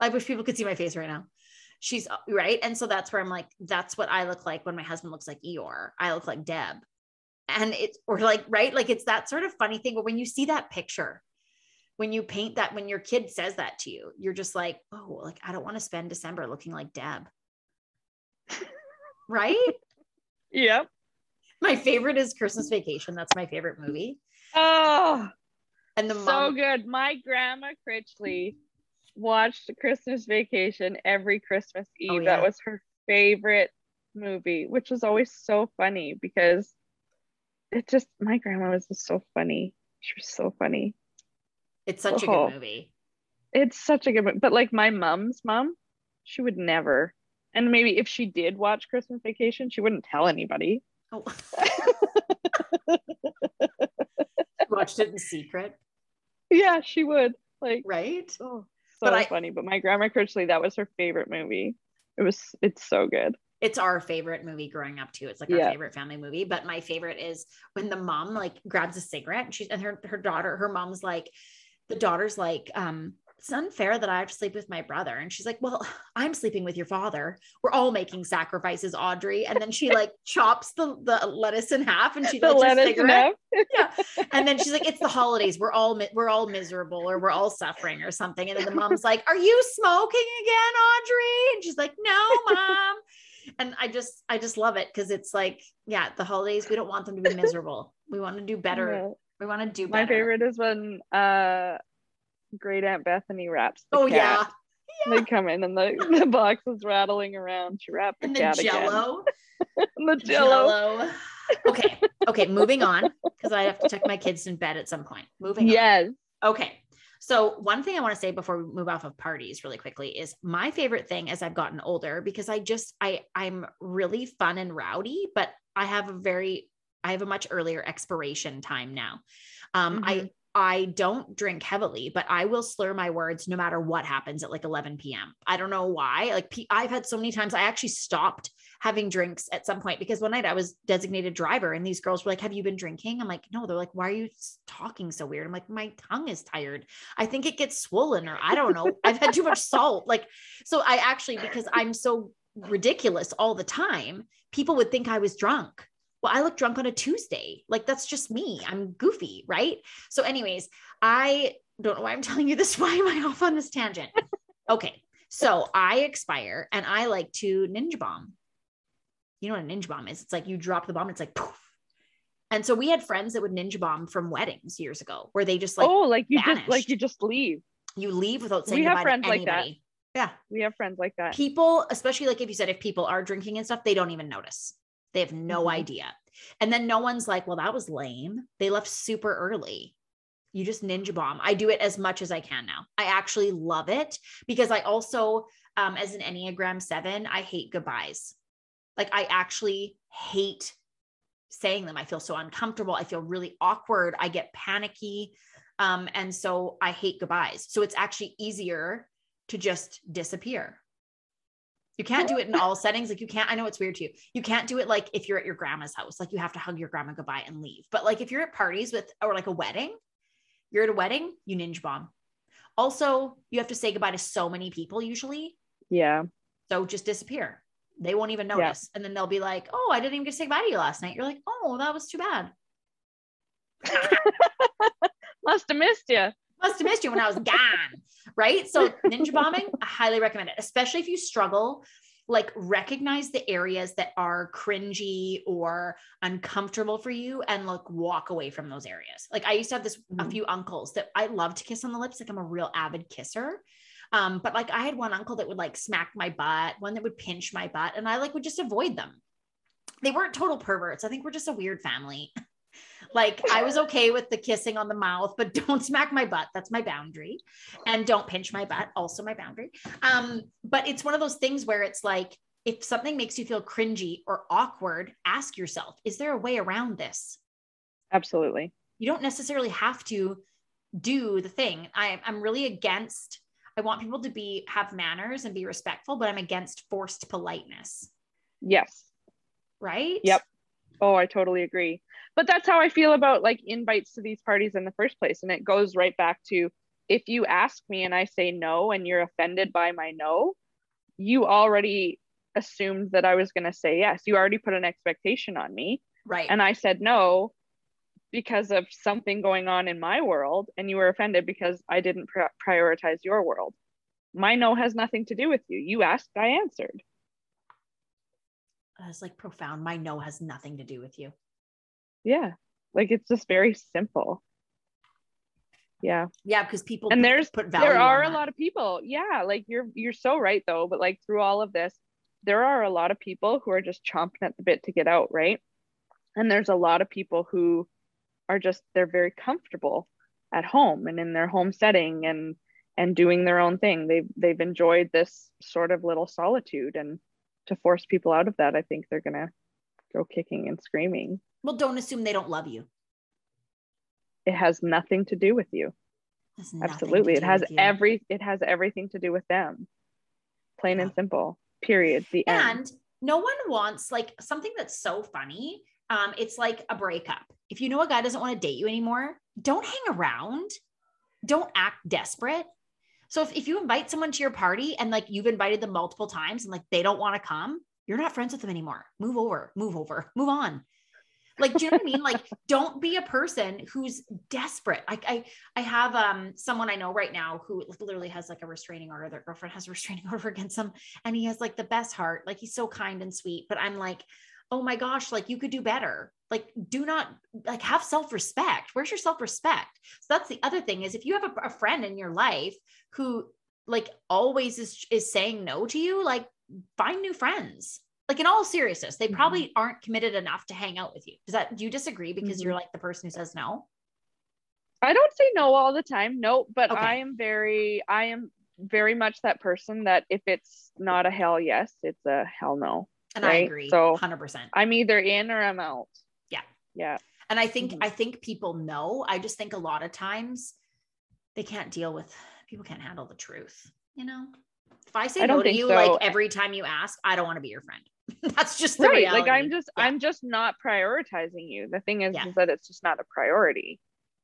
[SPEAKER 1] I wish people could see my face right now. She's uh, right. And so that's where I'm like, that's what I look like when my husband looks like Eeyore. I look like Deb. And it's or like, right, like it's that sort of funny thing. But when you see that picture, when you paint that, when your kid says that to you, you're just like, oh, like I don't want to spend December looking like Deb. right?
[SPEAKER 2] Yep.
[SPEAKER 1] My favorite is Christmas Vacation. That's my favorite movie.
[SPEAKER 2] Oh,
[SPEAKER 1] And the
[SPEAKER 2] so good. My grandma Critchley watched Christmas Vacation every Christmas oh, Eve.
[SPEAKER 1] Oh, yeah.
[SPEAKER 2] That was her favorite movie, which was always so funny because it just my grandma was just so funny. She was so funny.
[SPEAKER 1] It's such a
[SPEAKER 2] Oh.
[SPEAKER 1] good movie.
[SPEAKER 2] It's such a good movie. But like my mom's mom, she would never. And maybe if she did watch Christmas Vacation, she wouldn't tell anybody.
[SPEAKER 1] Oh. Watched it in secret,
[SPEAKER 2] Yeah, she would. Like,
[SPEAKER 1] right?
[SPEAKER 2] oh, so
[SPEAKER 1] But I-
[SPEAKER 2] funny. But my grandma Critchley, that was her favorite movie. It was. It's so good.
[SPEAKER 1] It's our favorite movie growing up too. It's like our
[SPEAKER 2] Yeah.
[SPEAKER 1] favorite family movie. But my favorite is when the mom like grabs a cigarette and she's and her her daughter, her mom's like, the daughter's like, um, it's unfair that I have to sleep with my brother. And she's like, Well, I'm sleeping with your father. We're all making sacrifices, Audrey. And then she like chops the, the lettuce in half and she
[SPEAKER 2] The
[SPEAKER 1] lights her
[SPEAKER 2] lettuce
[SPEAKER 1] cigarette. yeah. And then she's like, it's the holidays. We're all we're all miserable or we're all suffering or something. And then the mom's like, Are you smoking again, Audrey? And she's like, No, mom. And I just I just love it because it's like, yeah, the holidays, we don't want them to be miserable. We want to do better.
[SPEAKER 2] Yeah.
[SPEAKER 1] We want to do
[SPEAKER 2] My favorite is when uh great aunt Bethany wraps the
[SPEAKER 1] Oh
[SPEAKER 2] cat.
[SPEAKER 1] yeah.
[SPEAKER 2] They come in and the, the box is rattling around. She wrapped the
[SPEAKER 1] And the
[SPEAKER 2] cat
[SPEAKER 1] jello.
[SPEAKER 2] again. the jello.
[SPEAKER 1] Jello. Okay. Okay. Moving on. Because I have to tuck my kids in bed at some point. Moving on.
[SPEAKER 2] Yes.
[SPEAKER 1] Okay. So, one thing I want to say before we move off of parties really quickly is my favorite thing as I've gotten older because I just I I'm really fun and rowdy, but I have a very I have a much earlier expiration time now. Um I I don't drink heavily, but I will slur my words no matter what happens at like 11 p.m. I don't know why. Like I've had so many times I actually stopped having drinks at some point because one night I was designated driver and these girls were like, Have you been drinking? I'm like, No, they're like, Why are you talking so weird? I'm like, My tongue is tired. I think it gets swollen or I don't know. I've had too much salt. Like, so I actually, because I'm so ridiculous all the time, people would think I was drunk. Well, I look drunk on a Tuesday. Like, that's just me. I'm goofy. Right. So, anyways, I don't know why I'm telling you this. Why am I off on this tangent? Okay. So I expire and I like to ninja bomb. You know what a ninja bomb is? It's like you drop the bomb, it's like poof. And so we had friends that would ninja bomb from weddings years ago where they just like
[SPEAKER 2] oh, like you just like you just leave.
[SPEAKER 1] you leave without saying
[SPEAKER 2] We have friends
[SPEAKER 1] to
[SPEAKER 2] like that.
[SPEAKER 1] Yeah.
[SPEAKER 2] We have friends like that.
[SPEAKER 1] People, especially like if you said if people are drinking and stuff, they don't even notice. They have no
[SPEAKER 2] Mhm.
[SPEAKER 1] idea. And then no one's like, well, that was lame. They left super early. You just ninja bomb. I do it as much as I can now. I actually love it because I also, um, as an Enneagram 7, I hate goodbyes. Like I actually hate saying them. I feel so uncomfortable. I feel really awkward. I get panicky. Um, and so I hate goodbyes. So it's actually easier to just disappear. You can't do it in all settings. Like you can't, I know it's weird to you. You can't do it like if you're at your grandma's house, like you have to hug your grandma goodbye and leave. But like if you're at parties with, or like a wedding, you're at a wedding, you ninja bomb. Also, you have to say goodbye to so many people usually.
[SPEAKER 2] Yeah.
[SPEAKER 1] So just disappear. They won't even
[SPEAKER 2] Yeah.
[SPEAKER 1] notice. And then they'll be like, oh, I didn't even get to say goodbye to you last night. You're like, oh, that was too bad.
[SPEAKER 2] Must have missed you.
[SPEAKER 1] must have missed you when I was gone. Right. So ninja bombing, I highly recommend it, especially if you struggle like recognize the areas that are cringy or uncomfortable for you and like walk away from those areas. Like I used to have this a
[SPEAKER 2] Mhm.
[SPEAKER 1] few uncles that I love to kiss on the lips. Like I'm a real avid kisser. Um, but like I had one uncle that would like smack my butt, one that would pinch my butt, and I like would just avoid them. They weren't total perverts. I think we're just a weird family. like I was okay with the kissing on the mouth, but don't smack my butt. That's my boundary. And don't pinch my butt, also my boundary. Um, but it's one of those things where it's like if something makes you feel cringy or awkward, ask yourself, is there a way around this?
[SPEAKER 2] Absolutely.
[SPEAKER 1] you don't necessarily have to do the thing. I, I'm really against, I want people to be, have manners and be respectful, but I'm against forced politeness.
[SPEAKER 2] Yes.
[SPEAKER 1] Right.
[SPEAKER 2] Yep. Oh, I totally agree. But that's how I feel about like invites to these parties in the first place. And it goes right back to if you ask me and I say no and you're offended by my no, you already assumed that I was going to say yes. You already put an expectation on me.
[SPEAKER 1] Right.
[SPEAKER 2] And I said no because of something going on in my world. And you were offended because I didn't pri- prioritize your world. My no has nothing to do with you. You asked, I answered.
[SPEAKER 1] That's like profound. My no has nothing to do with you.
[SPEAKER 2] Yeah. Like it's just very simple. Yeah.
[SPEAKER 1] Yeah. Because people
[SPEAKER 2] And there's-
[SPEAKER 1] put value.
[SPEAKER 2] there are a lot of people yeah like you're you're so right though but like through all of this there are a lot of people who are just chomping at the bit to get out right and there's a lot of people who are just they're very comfortable at home and in their home setting and and doing their own thing they've they've enjoyed this sort of little solitude and to force people out of that i think they're gonna go kicking and screaming.
[SPEAKER 1] Well, don't assume they don't love you.
[SPEAKER 2] it has nothing to do with you.
[SPEAKER 1] Has nothing to
[SPEAKER 2] absolutely. It has
[SPEAKER 1] you.
[SPEAKER 2] every it has everything to do with them. Plain and simple. Period. The end.
[SPEAKER 1] And no one wants like something that's so funny um it's like a breakup. If you know a guy doesn't want to date you anymore don't hang around. Don't act desperate. So if, if you invite someone to your party and like you've invited them multiple times and like they don't want to come you're not friends with them anymore. Move over move over move on. Like do you know what i mean? Like don't be a person who's desperate. Like i i have um someone i know right now who literally has like a restraining order. Their girlfriend has a restraining order against him, and he has like the best heart. Like he's so kind and sweet but i'm like oh my gosh like you could do better. Like do not like have self-respect. Where's your self-respect? So that's the other thing is if you have a, a friend in your life who like always is is saying no to you like find new friends like in all seriousness they probably aren't committed enough to hang out with you does that do you disagree because
[SPEAKER 2] Mhm.
[SPEAKER 1] you're like the person who says no
[SPEAKER 2] I don't say no all the time. No, but
[SPEAKER 1] Okay.
[SPEAKER 2] I am very, I am very much that person that if it's not a hell yes, it's a hell no.
[SPEAKER 1] and i agree
[SPEAKER 2] so-
[SPEAKER 1] 100%
[SPEAKER 2] I'm either in or I'm out.
[SPEAKER 1] Yeah.
[SPEAKER 2] Yeah.
[SPEAKER 1] And I think
[SPEAKER 2] Mhm.
[SPEAKER 1] I think people know. I just think a lot of times they can't deal with people can't handle the truth. You know, if I say
[SPEAKER 2] I
[SPEAKER 1] no to you
[SPEAKER 2] so.
[SPEAKER 1] like every time you ask, I don't want to be your friend. That's just the
[SPEAKER 2] Right.
[SPEAKER 1] reality.
[SPEAKER 2] Like I'm just,
[SPEAKER 1] Yeah.
[SPEAKER 2] I'm just not prioritizing you. The thing is,
[SPEAKER 1] Yeah.
[SPEAKER 2] is that it's just not a priority.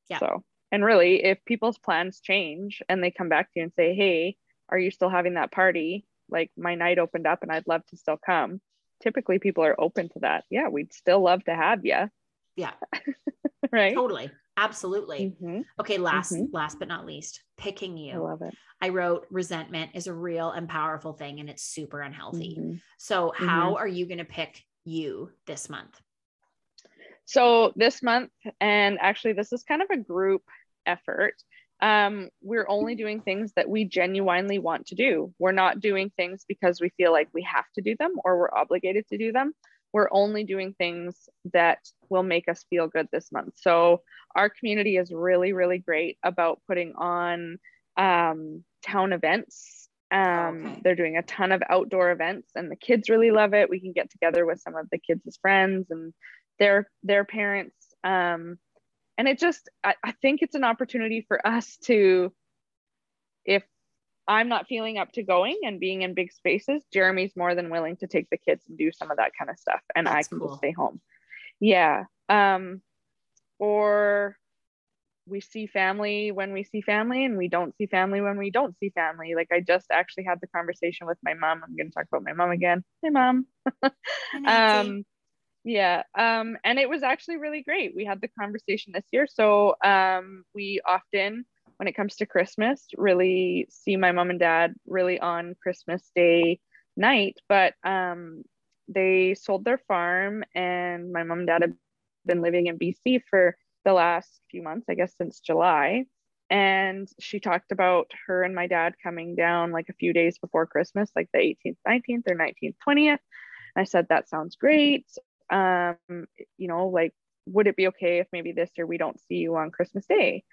[SPEAKER 1] Yeah.
[SPEAKER 2] So, and really, if people's plans change and they come back to you and say, Hey, are you still having that party? Like my night opened up and I'd love to still come. Typically people are open to that. Yeah. We'd still love to have you.
[SPEAKER 1] Yeah.
[SPEAKER 2] right.
[SPEAKER 1] totally, absolutely.
[SPEAKER 2] Mhm.
[SPEAKER 1] Okay, last
[SPEAKER 2] Mhm.
[SPEAKER 1] last but not least, picking you.
[SPEAKER 2] I love it.
[SPEAKER 1] I wrote resentment is a real and powerful thing, and it's super unhealthy.
[SPEAKER 2] Mhm.
[SPEAKER 1] So, how are you going to pick you this month?
[SPEAKER 2] So this month, and actually this is kind of a group effort. Um, we're only doing things that we genuinely want to do. We're not doing things because we feel like we have to do them or we're obligated to do them. We're only doing things that will make us feel good this month. So our community is really, really great about putting on um, town events. Um,
[SPEAKER 1] Okay.
[SPEAKER 2] They're doing a ton of outdoor events, and the kids really love it. We can get together with some of the kids' friends and their their parents um and it just I, I think it's an opportunity for us to if i'm not feeling up to going and being in big spaces jeremy's more than willing to take the kids and do some of that kind of stuff and i can
[SPEAKER 1] cool.
[SPEAKER 2] just stay home. Yeah um or we see family when we see family and we don't see family when we don't see family. Like i just actually had the conversation with my mom. I'm going to talk about my mom again. Hey mom. Um yeah um and it was actually really great. We had the conversation this year so um we often when it comes to christmas really see my mom and dad really on christmas day night, but um, they sold their farm, and my mom and dad have been living in BC for the last few months, I guess since July. And she talked about her and my dad coming down like a few days before Christmas, like the 18th, 19th, or 19th, 20th. I said, That sounds great. Um, you know, like, would it be okay if maybe this year we don't see you on Christmas Day?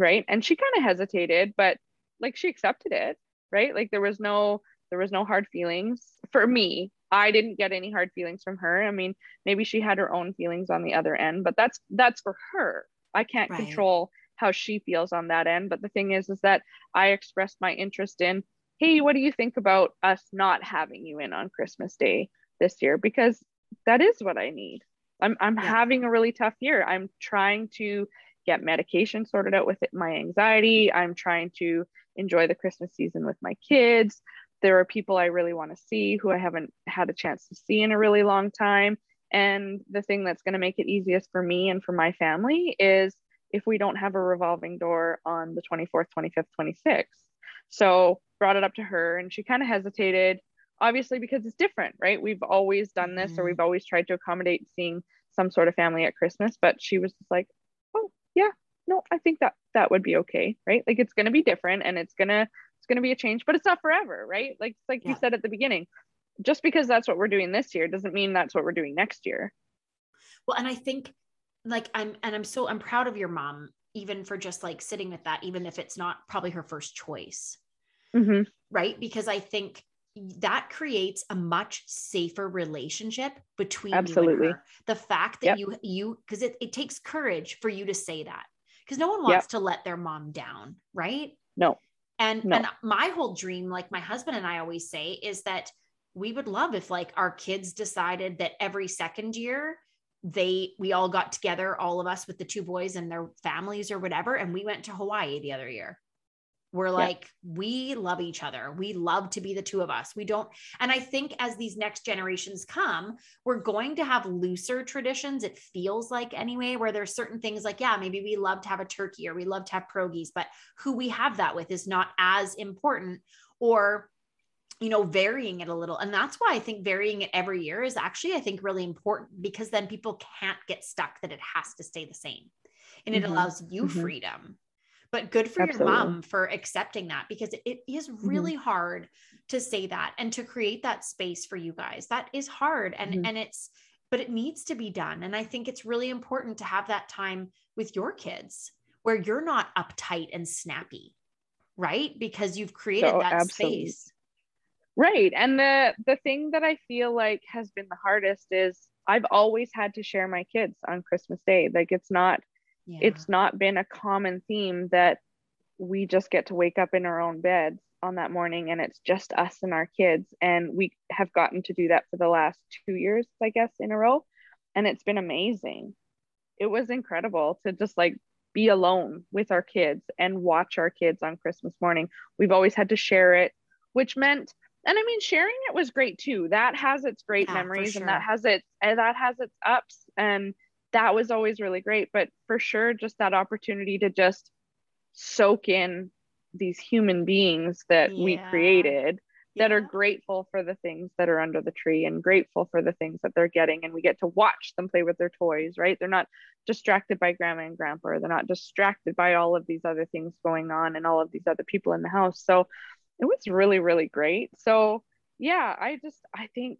[SPEAKER 2] Right. And she kind of hesitated, but like she accepted it. Right. Like there was no, there was no hard feelings for me. I didn't get any hard feelings from her. I mean, maybe she had her own feelings on the other end, but that's that's for her. I can't right. control how she feels on that end. But the thing is, is that I expressed my interest in, hey, what do you think about us not having you in on Christmas Day this year? Because that is what I need. I'm I'm yeah. having a really tough year. I'm trying to get medication sorted out with it, my anxiety. I'm trying to enjoy the Christmas season with my kids. There are people I really want to see who I haven't had a chance to see in a really long time. And the thing that's going to make it easiest for me and for my family is if we don't have a revolving door on the 24th, 25th, 26th. So brought it up to her and she kind of hesitated, obviously because it's different, right? We've always done this mm-hmm. or we've always tried to accommodate seeing some sort of family at Christmas, but she was just like, "Oh, yeah, no, I think that that would be okay, right? Like it's going to be different and it's going to it's to be a change, but it's not forever, right? Like like yeah. you said at the beginning, just because that's what we're doing this year doesn't mean that's what we're doing next year.
[SPEAKER 1] Well, and I think like I'm and I'm so I'm proud of your mom even for just like sitting with that even if it's not probably her first choice.
[SPEAKER 2] Mm-hmm.
[SPEAKER 1] Right? Because I think that creates a much safer relationship between
[SPEAKER 2] Absolutely.
[SPEAKER 1] you and her. The fact that yep. you you because it, it takes courage for you to say that because no one wants yep. to let their mom down, right?
[SPEAKER 2] No.
[SPEAKER 1] And
[SPEAKER 2] no.
[SPEAKER 1] and my whole dream, like my husband and I always say, is that we would love if like our kids decided that every second year they we all got together all of us with the two boys and their families or whatever and we went to hawaii the other year we're like yeah. we love each other we love to be the two of us we don't and i think as these next generations come we're going to have looser traditions it feels like anyway where there's certain things like yeah maybe we love to have a turkey or we love to have pierogies but who we have that with is not as important or you know, varying it a little. And that's why I think varying it every year is actually, I think, really important because then people can't get stuck that it has to stay the same. And it mm-hmm. allows you mm-hmm. freedom. But good for Absolutely. your mom for accepting that because it is mm-hmm. really mm-hmm. hard to say that and to create that space for you guys. That is hard. And mm-hmm. and it's but it needs to be done. And I think it's really important to have that time with your kids where you're not uptight and snappy, right? Because you've created so, that absolutely. space
[SPEAKER 2] Right. And the the thing that I feel like has been the hardest is I've always had to share my kids on Christmas Day. Like it's not yeah. it's not been a common theme that we just get to wake up in our own beds on that morning and it's just us and our kids and we have gotten to do that for the last 2 years I guess in a row and it's been amazing. It was incredible to just like be alone with our kids and watch our kids on Christmas morning. We've always had to share it, which meant and I mean sharing it was great too. That has its great yeah, memories sure. and that has its and that has its ups and that was always really great. But for sure, just that opportunity to just soak in these human beings that yeah. we created that yeah. are grateful for the things that are under the tree and grateful for the things that they're getting and we get to watch them play with their toys right they're not distracted by grandma and grandpa they're not distracted by all of these other things going on and all of these other people in the house so it was really really great so yeah i just i think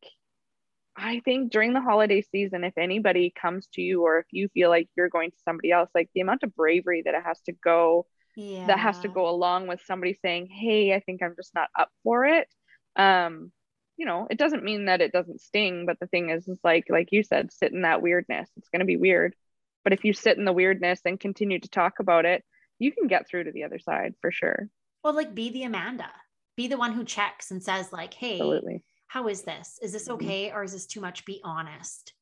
[SPEAKER 2] i think during the holiday season if anybody comes to you or if you feel like you're going to somebody else like the amount of bravery that it has to go yeah. that has to go along with somebody saying hey i think i'm just not up for it um you know it doesn't mean that it doesn't sting but the thing is is like like you said sit in that weirdness it's going to be weird but if you sit in the weirdness and continue to talk about it you can get through to the other side for sure
[SPEAKER 1] well like be the amanda be the one who checks and says like hey Absolutely. How is this is this mm-hmm. okay or is this too much be honest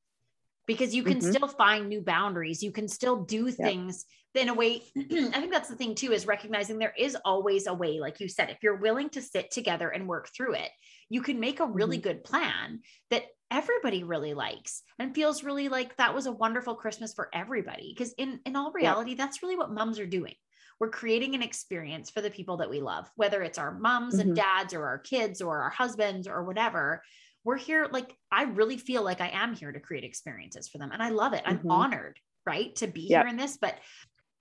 [SPEAKER 1] because you can mm-hmm. still find new boundaries you can still do things yep. in a way i think that's the thing too is recognizing there is always a way like you said if you're willing to sit together and work through it you can make a really mm-hmm. good plan that everybody really likes and feels really like that was a wonderful christmas for everybody because in in all reality yep. that's really what moms are doing we're creating an experience for the people that we love, whether it's our moms mm-hmm. and dads or our kids or our husbands or whatever. We're here, like, I really feel like I am here to create experiences for them. And I love it. I'm mm-hmm. honored, right, to be yep. here in this. But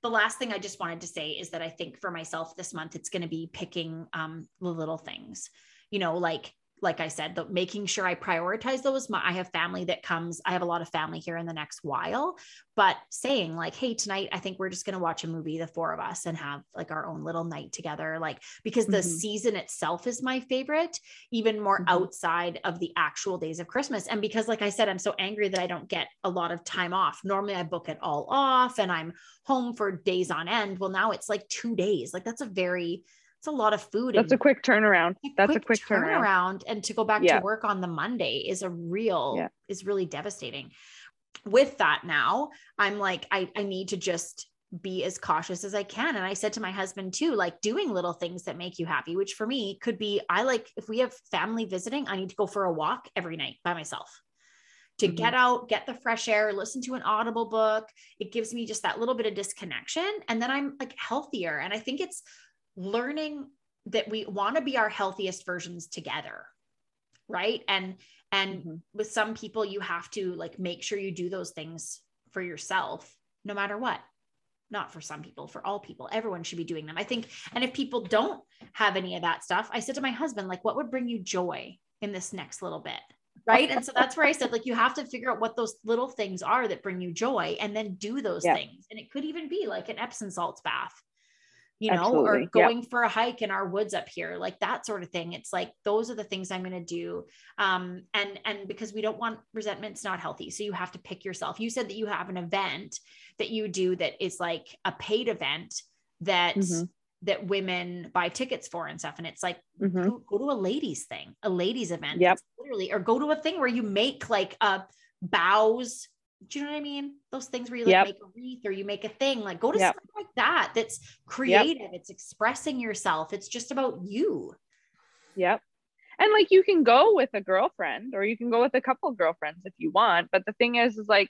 [SPEAKER 1] the last thing I just wanted to say is that I think for myself this month, it's going to be picking um, the little things, you know, like like I said, the, making sure I prioritize those. My, I have family that comes, I have a lot of family here in the next while, but saying like, Hey, tonight, I think we're just going to watch a movie, the four of us and have like our own little night together. Like, because the mm-hmm. season itself is my favorite, even more mm-hmm. outside of the actual days of Christmas. And because, like I said, I'm so angry that I don't get a lot of time off. Normally I book it all off and I'm home for days on end. Well, now it's like two days. Like that's a very, it's a lot of food.
[SPEAKER 2] That's a quick turnaround. A That's quick a quick turnaround. turnaround.
[SPEAKER 1] And to go back yeah. to work on the Monday is a real, yeah. is really devastating. With that now, I'm like, I, I need to just be as cautious as I can. And I said to my husband too, like doing little things that make you happy, which for me could be I like if we have family visiting, I need to go for a walk every night by myself to mm-hmm. get out, get the fresh air, listen to an audible book. It gives me just that little bit of disconnection. And then I'm like healthier. And I think it's learning that we want to be our healthiest versions together right? And and mm-hmm. with some people you have to like make sure you do those things for yourself no matter what. Not for some people for all people. Everyone should be doing them. I think and if people don't have any of that stuff i said to my husband like what would bring you joy in this next little bit right? And so that's where i said like you have to figure out what those little things are that bring you joy and then do those yeah. things. And it could even be like an epsom salts bath you know, Absolutely. or going yep. for a hike in our woods up here, like that sort of thing. It's like those are the things I'm going to do. Um, and and because we don't want resentment, it's not healthy. So you have to pick yourself. You said that you have an event that you do that is like a paid event that mm-hmm. that women buy tickets for and stuff. And it's like mm-hmm. go, go, to a ladies thing, a ladies event.
[SPEAKER 2] Yep.
[SPEAKER 1] literally, or go to a thing where you make like a bows do you know what I mean? Those things where you like yep. make a wreath or you make a thing, like go to yep. something like that. That's creative. Yep. It's expressing yourself. It's just about you.
[SPEAKER 2] Yep. And like you can go with a girlfriend or you can go with a couple of girlfriends if you want. But the thing is, is like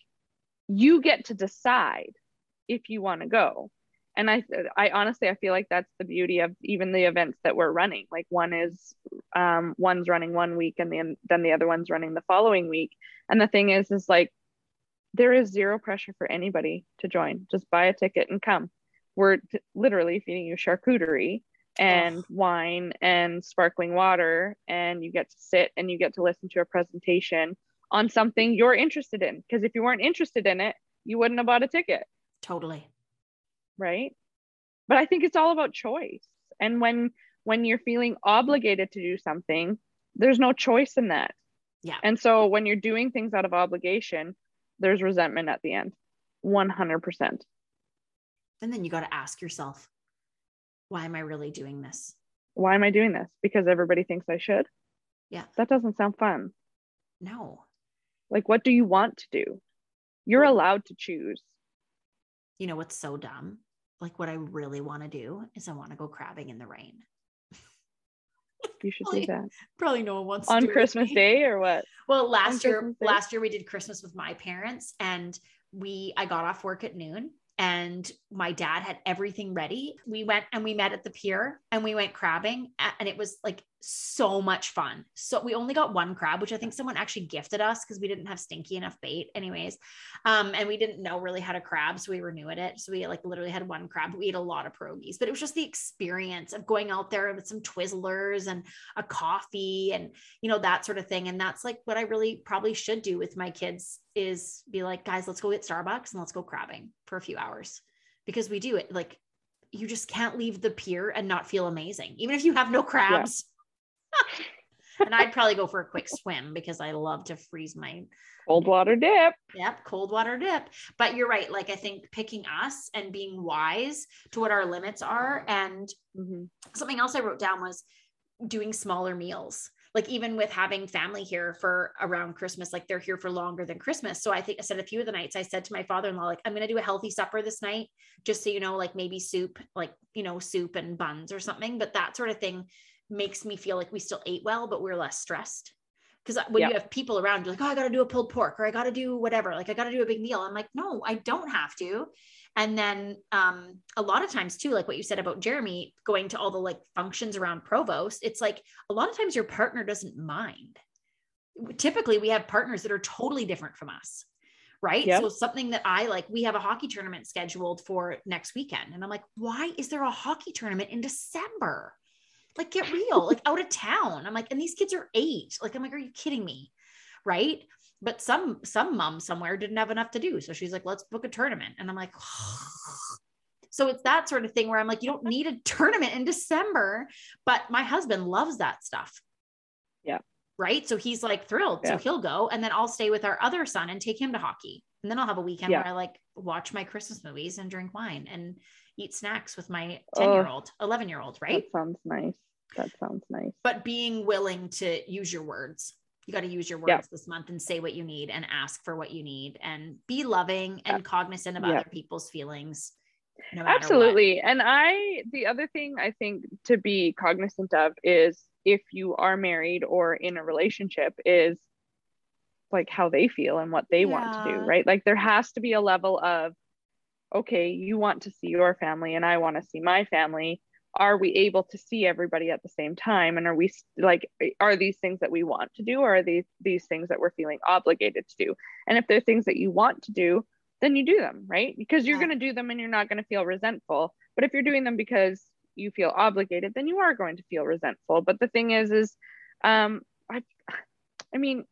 [SPEAKER 2] you get to decide if you want to go. And I, I honestly, I feel like that's the beauty of even the events that we're running. Like one is, um, one's running one week and then then the other one's running the following week. And the thing is, is like there is zero pressure for anybody to join. Just buy a ticket and come. We're t- literally feeding you charcuterie and oh. wine and sparkling water, and you get to sit and you get to listen to a presentation on something you're interested in. Because if you weren't interested in it, you wouldn't have bought a ticket.
[SPEAKER 1] Totally.
[SPEAKER 2] Right. But I think it's all about choice. And when when you're feeling obligated to do something, there's no choice in that.
[SPEAKER 1] Yeah.
[SPEAKER 2] And so when you're doing things out of obligation, there's resentment at the end. 100%
[SPEAKER 1] and then you got to ask yourself why am i really doing this?
[SPEAKER 2] Why am i doing this? Because everybody thinks i should?
[SPEAKER 1] Yeah.
[SPEAKER 2] That doesn't sound fun.
[SPEAKER 1] No.
[SPEAKER 2] Like what do you want to do? You're allowed to choose.
[SPEAKER 1] You know what's so dumb? Like what i really want to do is i want to go crabbing in the rain
[SPEAKER 2] you should probably, do that.
[SPEAKER 1] Probably no one wants
[SPEAKER 2] on Christmas Day or what?
[SPEAKER 1] Well, last year, last year we did Christmas with my parents, and we I got off work at noon and my dad had everything ready. We went and we met at the pier and we went crabbing and it was like so much fun. So we only got one crab, which I think someone actually gifted us because we didn't have stinky enough bait anyways. Um, and we didn't know really how to crab. So we were new at it. So we like literally had one crab. We ate a lot of pierogies, but it was just the experience of going out there with some Twizzlers and a coffee and, you know, that sort of thing. And that's like what I really probably should do with my kids is be like, guys, let's go get Starbucks and let's go crabbing for a few hours because we do it like you just can't leave the pier and not feel amazing, even if you have no crabs. And I'd probably go for a quick swim because I love to freeze my
[SPEAKER 2] cold water dip.
[SPEAKER 1] Yep, cold water dip. But you're right. Like I think picking us and being wise to what our limits are. And mm-hmm. something else I wrote down was doing smaller meals like even with having family here for around Christmas, like they're here for longer than Christmas. So I think I said a few of the nights I said to my father-in-law, like, I'm gonna do a healthy supper this night, just so you know, like maybe soup, like you know, soup and buns or something. But that sort of thing makes me feel like we still ate well, but we're less stressed. because when
[SPEAKER 2] Yeah.
[SPEAKER 1] you have people around, you're like, oh, I got to do a pulled pork or I got to do whatever. Like I got to do a big meal. I'm like, no, I don't have to. And then um, a lot of times too, like what you said about Jeremy going to all the like functions around Provost, it's like a lot of times your partner doesn't mind. Typically, we have partners that are totally different from us. Right.
[SPEAKER 2] Yep.
[SPEAKER 1] So something that I like, we have a hockey tournament scheduled for next weekend. And I'm like, why is there a hockey tournament in December? Like, get real, like out of town. I'm like, and these kids are eight. Like, I'm like, are you kidding me? Right. But some some mom somewhere didn't have enough to do. So she's like, let's book a tournament. And I'm like, so it's that sort of thing where I'm like, you don't need a tournament in December. But my husband loves that stuff.
[SPEAKER 2] Yeah.
[SPEAKER 1] Right. So he's like thrilled. So he'll go. And then I'll stay with our other son and take him to hockey. And then I'll have a weekend
[SPEAKER 2] Yeah.
[SPEAKER 1] where I like watch my Christmas movies and drink wine and eat snacks with my
[SPEAKER 2] Oh.
[SPEAKER 1] 10 year old, 11 year old. Right.
[SPEAKER 2] That sounds nice. That sounds nice.
[SPEAKER 1] But being willing to use your words. You got to use your words
[SPEAKER 2] Yeah.
[SPEAKER 1] this month and say what you need and ask for what you need and be loving and cognizant of
[SPEAKER 2] Yeah.
[SPEAKER 1] other people's feelings. No matter what.
[SPEAKER 2] Absolutely. And I, the other thing I think to be cognizant of is if you are married or in a relationship, is like how they feel and what they want to do, right? Like there has to be a level of, okay, you want to see your family and I want to see my family. Are we able to see everybody at the same time? And are we like, are these things that we want to do or are these these things that we're feeling obligated to do? And if they're things that you want to do, then you do them, right? Because you're
[SPEAKER 1] Yeah.
[SPEAKER 2] going to do them and you're not going to feel resentful. But if you're doing them because you feel obligated, then you are going to feel resentful. But the thing is, is, um, I, I mean,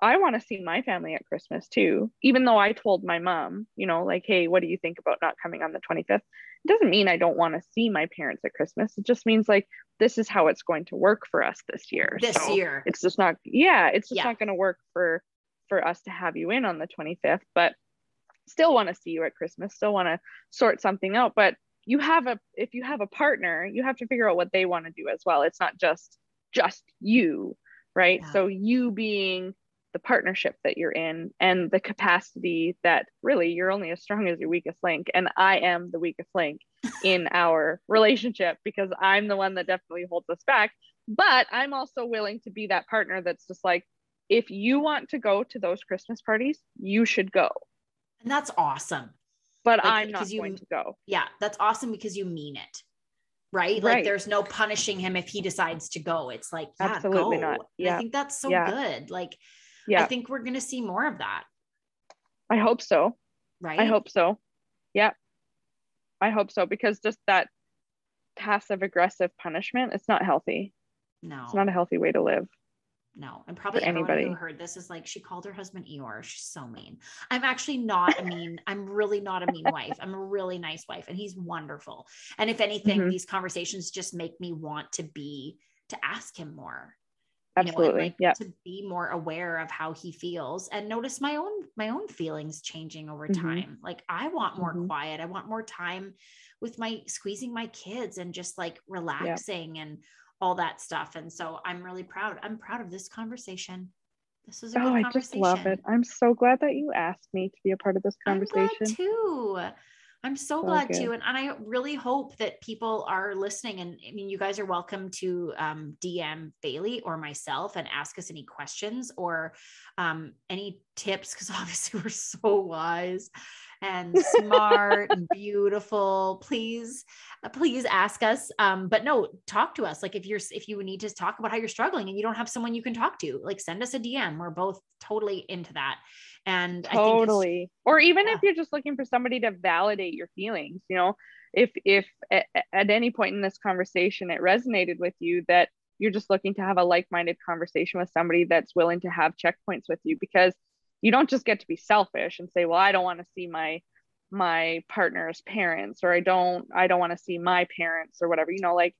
[SPEAKER 2] I want to see my family at Christmas too, even though I told my mom, you know, like, hey, what do you think about not coming on the 25th? It doesn't mean I don't want to see my parents at Christmas. It just means like this is how it's going to work for us this year.
[SPEAKER 1] This
[SPEAKER 2] So
[SPEAKER 1] year.
[SPEAKER 2] it's just not, yeah, it's just
[SPEAKER 1] Yeah.
[SPEAKER 2] not going to work for for us to have you in on the 25th. But still want to see you at Christmas. Still want to sort something out. But you have a if you have a partner, you have to figure out what they want to do as well. It's not just just you, right?
[SPEAKER 1] Yeah.
[SPEAKER 2] So you being the partnership that you're in and the capacity that really you're only as strong as your weakest link and i am the weakest link in our relationship because i'm the one that definitely holds us back but i'm also willing to be that partner that's just like if you want to go to those christmas parties you should go
[SPEAKER 1] And that's awesome.
[SPEAKER 2] but
[SPEAKER 1] Like,
[SPEAKER 2] i'm not
[SPEAKER 1] you-
[SPEAKER 2] going to go
[SPEAKER 1] Yeah. That's awesome because you mean it. Right. Like
[SPEAKER 2] Right.
[SPEAKER 1] there's no punishing him if he decides to go. It's like, yeah,
[SPEAKER 2] Absolutely
[SPEAKER 1] go.
[SPEAKER 2] not.
[SPEAKER 1] And I think that's so
[SPEAKER 2] Yeah.
[SPEAKER 1] good. Like, I think we're going to see more of that.
[SPEAKER 2] i hope so
[SPEAKER 1] Right.
[SPEAKER 2] I hope so. Yeah. I hope so because just that passive aggressive punishment, it's not healthy.
[SPEAKER 1] no.
[SPEAKER 2] It's not a healthy way to live.
[SPEAKER 1] No, and probably
[SPEAKER 2] anybody.
[SPEAKER 1] who heard this is like, she called her husband Eeyore. She's so mean. I'm actually not a mean. I'm really not a mean wife. I'm a really nice wife, and he's wonderful. And if anything,
[SPEAKER 2] Mhm.
[SPEAKER 1] these conversations just make me want to be to ask him more. You know,
[SPEAKER 2] Absolutely.
[SPEAKER 1] like,
[SPEAKER 2] Yeah.
[SPEAKER 1] To be more aware of how he feels and notice my own my own feelings changing over
[SPEAKER 2] Mhm.
[SPEAKER 1] time. Like I want more
[SPEAKER 2] Mhm.
[SPEAKER 1] quiet. I want more time with my squeezing my kids and just like relaxing and all that stuff. And so I'm really proud. I'm proud of this conversation. This was a
[SPEAKER 2] Oh, I just love it. I'm so glad that you asked me to be a part of this conversation.
[SPEAKER 1] too. I'm so
[SPEAKER 2] So
[SPEAKER 1] glad
[SPEAKER 2] good.
[SPEAKER 1] too. And, and I really hope that people are listening. And I mean, you guys are welcome to um, DM Bailey or myself and ask us any questions or um, any tips, because obviously we're so wise and smart and beautiful. Please, uh, please ask us. Um, but no, talk to us. Like if you're, if you need to talk about how you're struggling and you don't have someone you can talk to, like send us a DM. We're both totally into that. And I think
[SPEAKER 2] Totally. Or even
[SPEAKER 1] Yeah.
[SPEAKER 2] if you're just looking for somebody to validate your feelings, you know, if if at, at any point in this conversation it resonated with you that you're just looking to have a like-minded conversation with somebody that's willing to have checkpoints with you because you don't just get to be selfish and say, well, I don't want to see my my partner's parents or I don't I don't want to see my parents or whatever, you know, like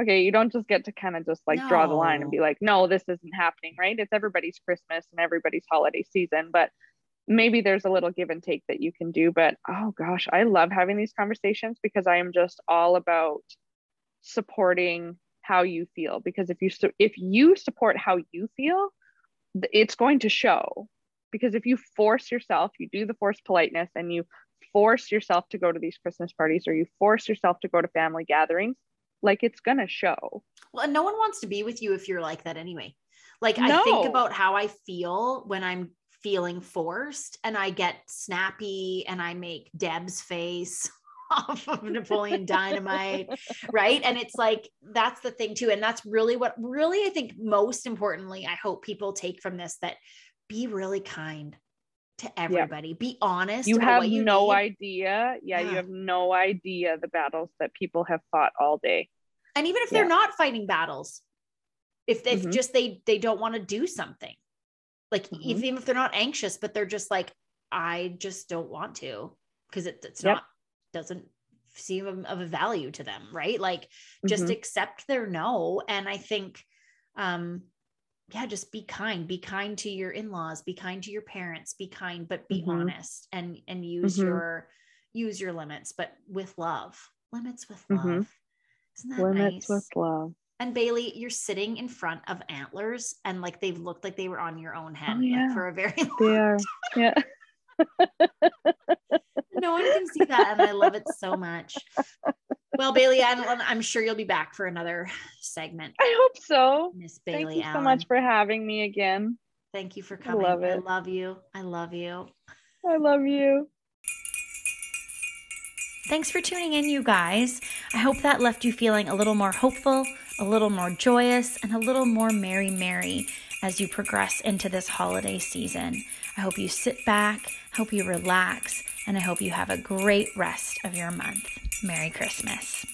[SPEAKER 2] okay, you don't just get to kind of just like draw the line and be like, no, this isn't happening, right? It's everybody's Christmas and everybody's holiday season, but maybe there's a little give and take that you can do. But oh gosh, I love having these conversations because I am just all about supporting how you feel. Because if you if you support how you feel, it's going to show. Because if you force yourself, you do the forced politeness and you force yourself to go to these Christmas parties or you force yourself to go to family gatherings, like it's gonna show.
[SPEAKER 1] Well, and no one wants to be with you if you're like that anyway. Like I think about how I feel when I'm feeling forced and I get snappy and I make Deb's face off of Napoleon Dynamite, right? And it's like that's the thing too and that's really what really I think most importantly I hope people take from this that be really kind to everybody. Be honest
[SPEAKER 2] You have
[SPEAKER 1] you
[SPEAKER 2] no
[SPEAKER 1] need.
[SPEAKER 2] idea. Yeah, you have no idea the battles that people have fought all day.
[SPEAKER 1] and even if
[SPEAKER 2] Yeah.
[SPEAKER 1] they're not fighting battles if if
[SPEAKER 2] Mhm.
[SPEAKER 1] just they they don't want to do something like
[SPEAKER 2] Mhm.
[SPEAKER 1] even if they're not anxious but they're just like i just don't want to because it, it's
[SPEAKER 2] Yep.
[SPEAKER 1] not doesn't seem of, of a value to them right like just
[SPEAKER 2] Mhm.
[SPEAKER 1] accept their no and i think um yeah just be kind be kind to your in-laws be kind to your parents be kind but be
[SPEAKER 2] Mhm.
[SPEAKER 1] honest and and use
[SPEAKER 2] Mhm.
[SPEAKER 1] your use your limits but with love limits with
[SPEAKER 2] Mhm.
[SPEAKER 1] love isn't that
[SPEAKER 2] limits
[SPEAKER 1] nice
[SPEAKER 2] with love.
[SPEAKER 1] And Bailey, you're sitting in front of antlers and like they've looked like they were on your own oh, head
[SPEAKER 2] Oh,
[SPEAKER 1] like, for a very long
[SPEAKER 2] They are. Yeah.
[SPEAKER 1] No one can see that. And I love it so much. Well, Bailey, I'm, I'm sure you'll be back for another segment.
[SPEAKER 2] I hope so.
[SPEAKER 1] Miss Bailey.
[SPEAKER 2] Thank
[SPEAKER 1] Bailey
[SPEAKER 2] you so much for having me again.
[SPEAKER 1] Thank you for coming.
[SPEAKER 2] I
[SPEAKER 1] coming.
[SPEAKER 2] love
[SPEAKER 1] I love you. I love you.
[SPEAKER 2] I love you.
[SPEAKER 3] Thanks for tuning in, you guys. I hope that left you feeling a little more hopeful, a little more joyous, and a little more merry, merry as you progress into this holiday season. I hope you sit back, hope you relax, and I hope you have a great rest of your month. Merry Christmas.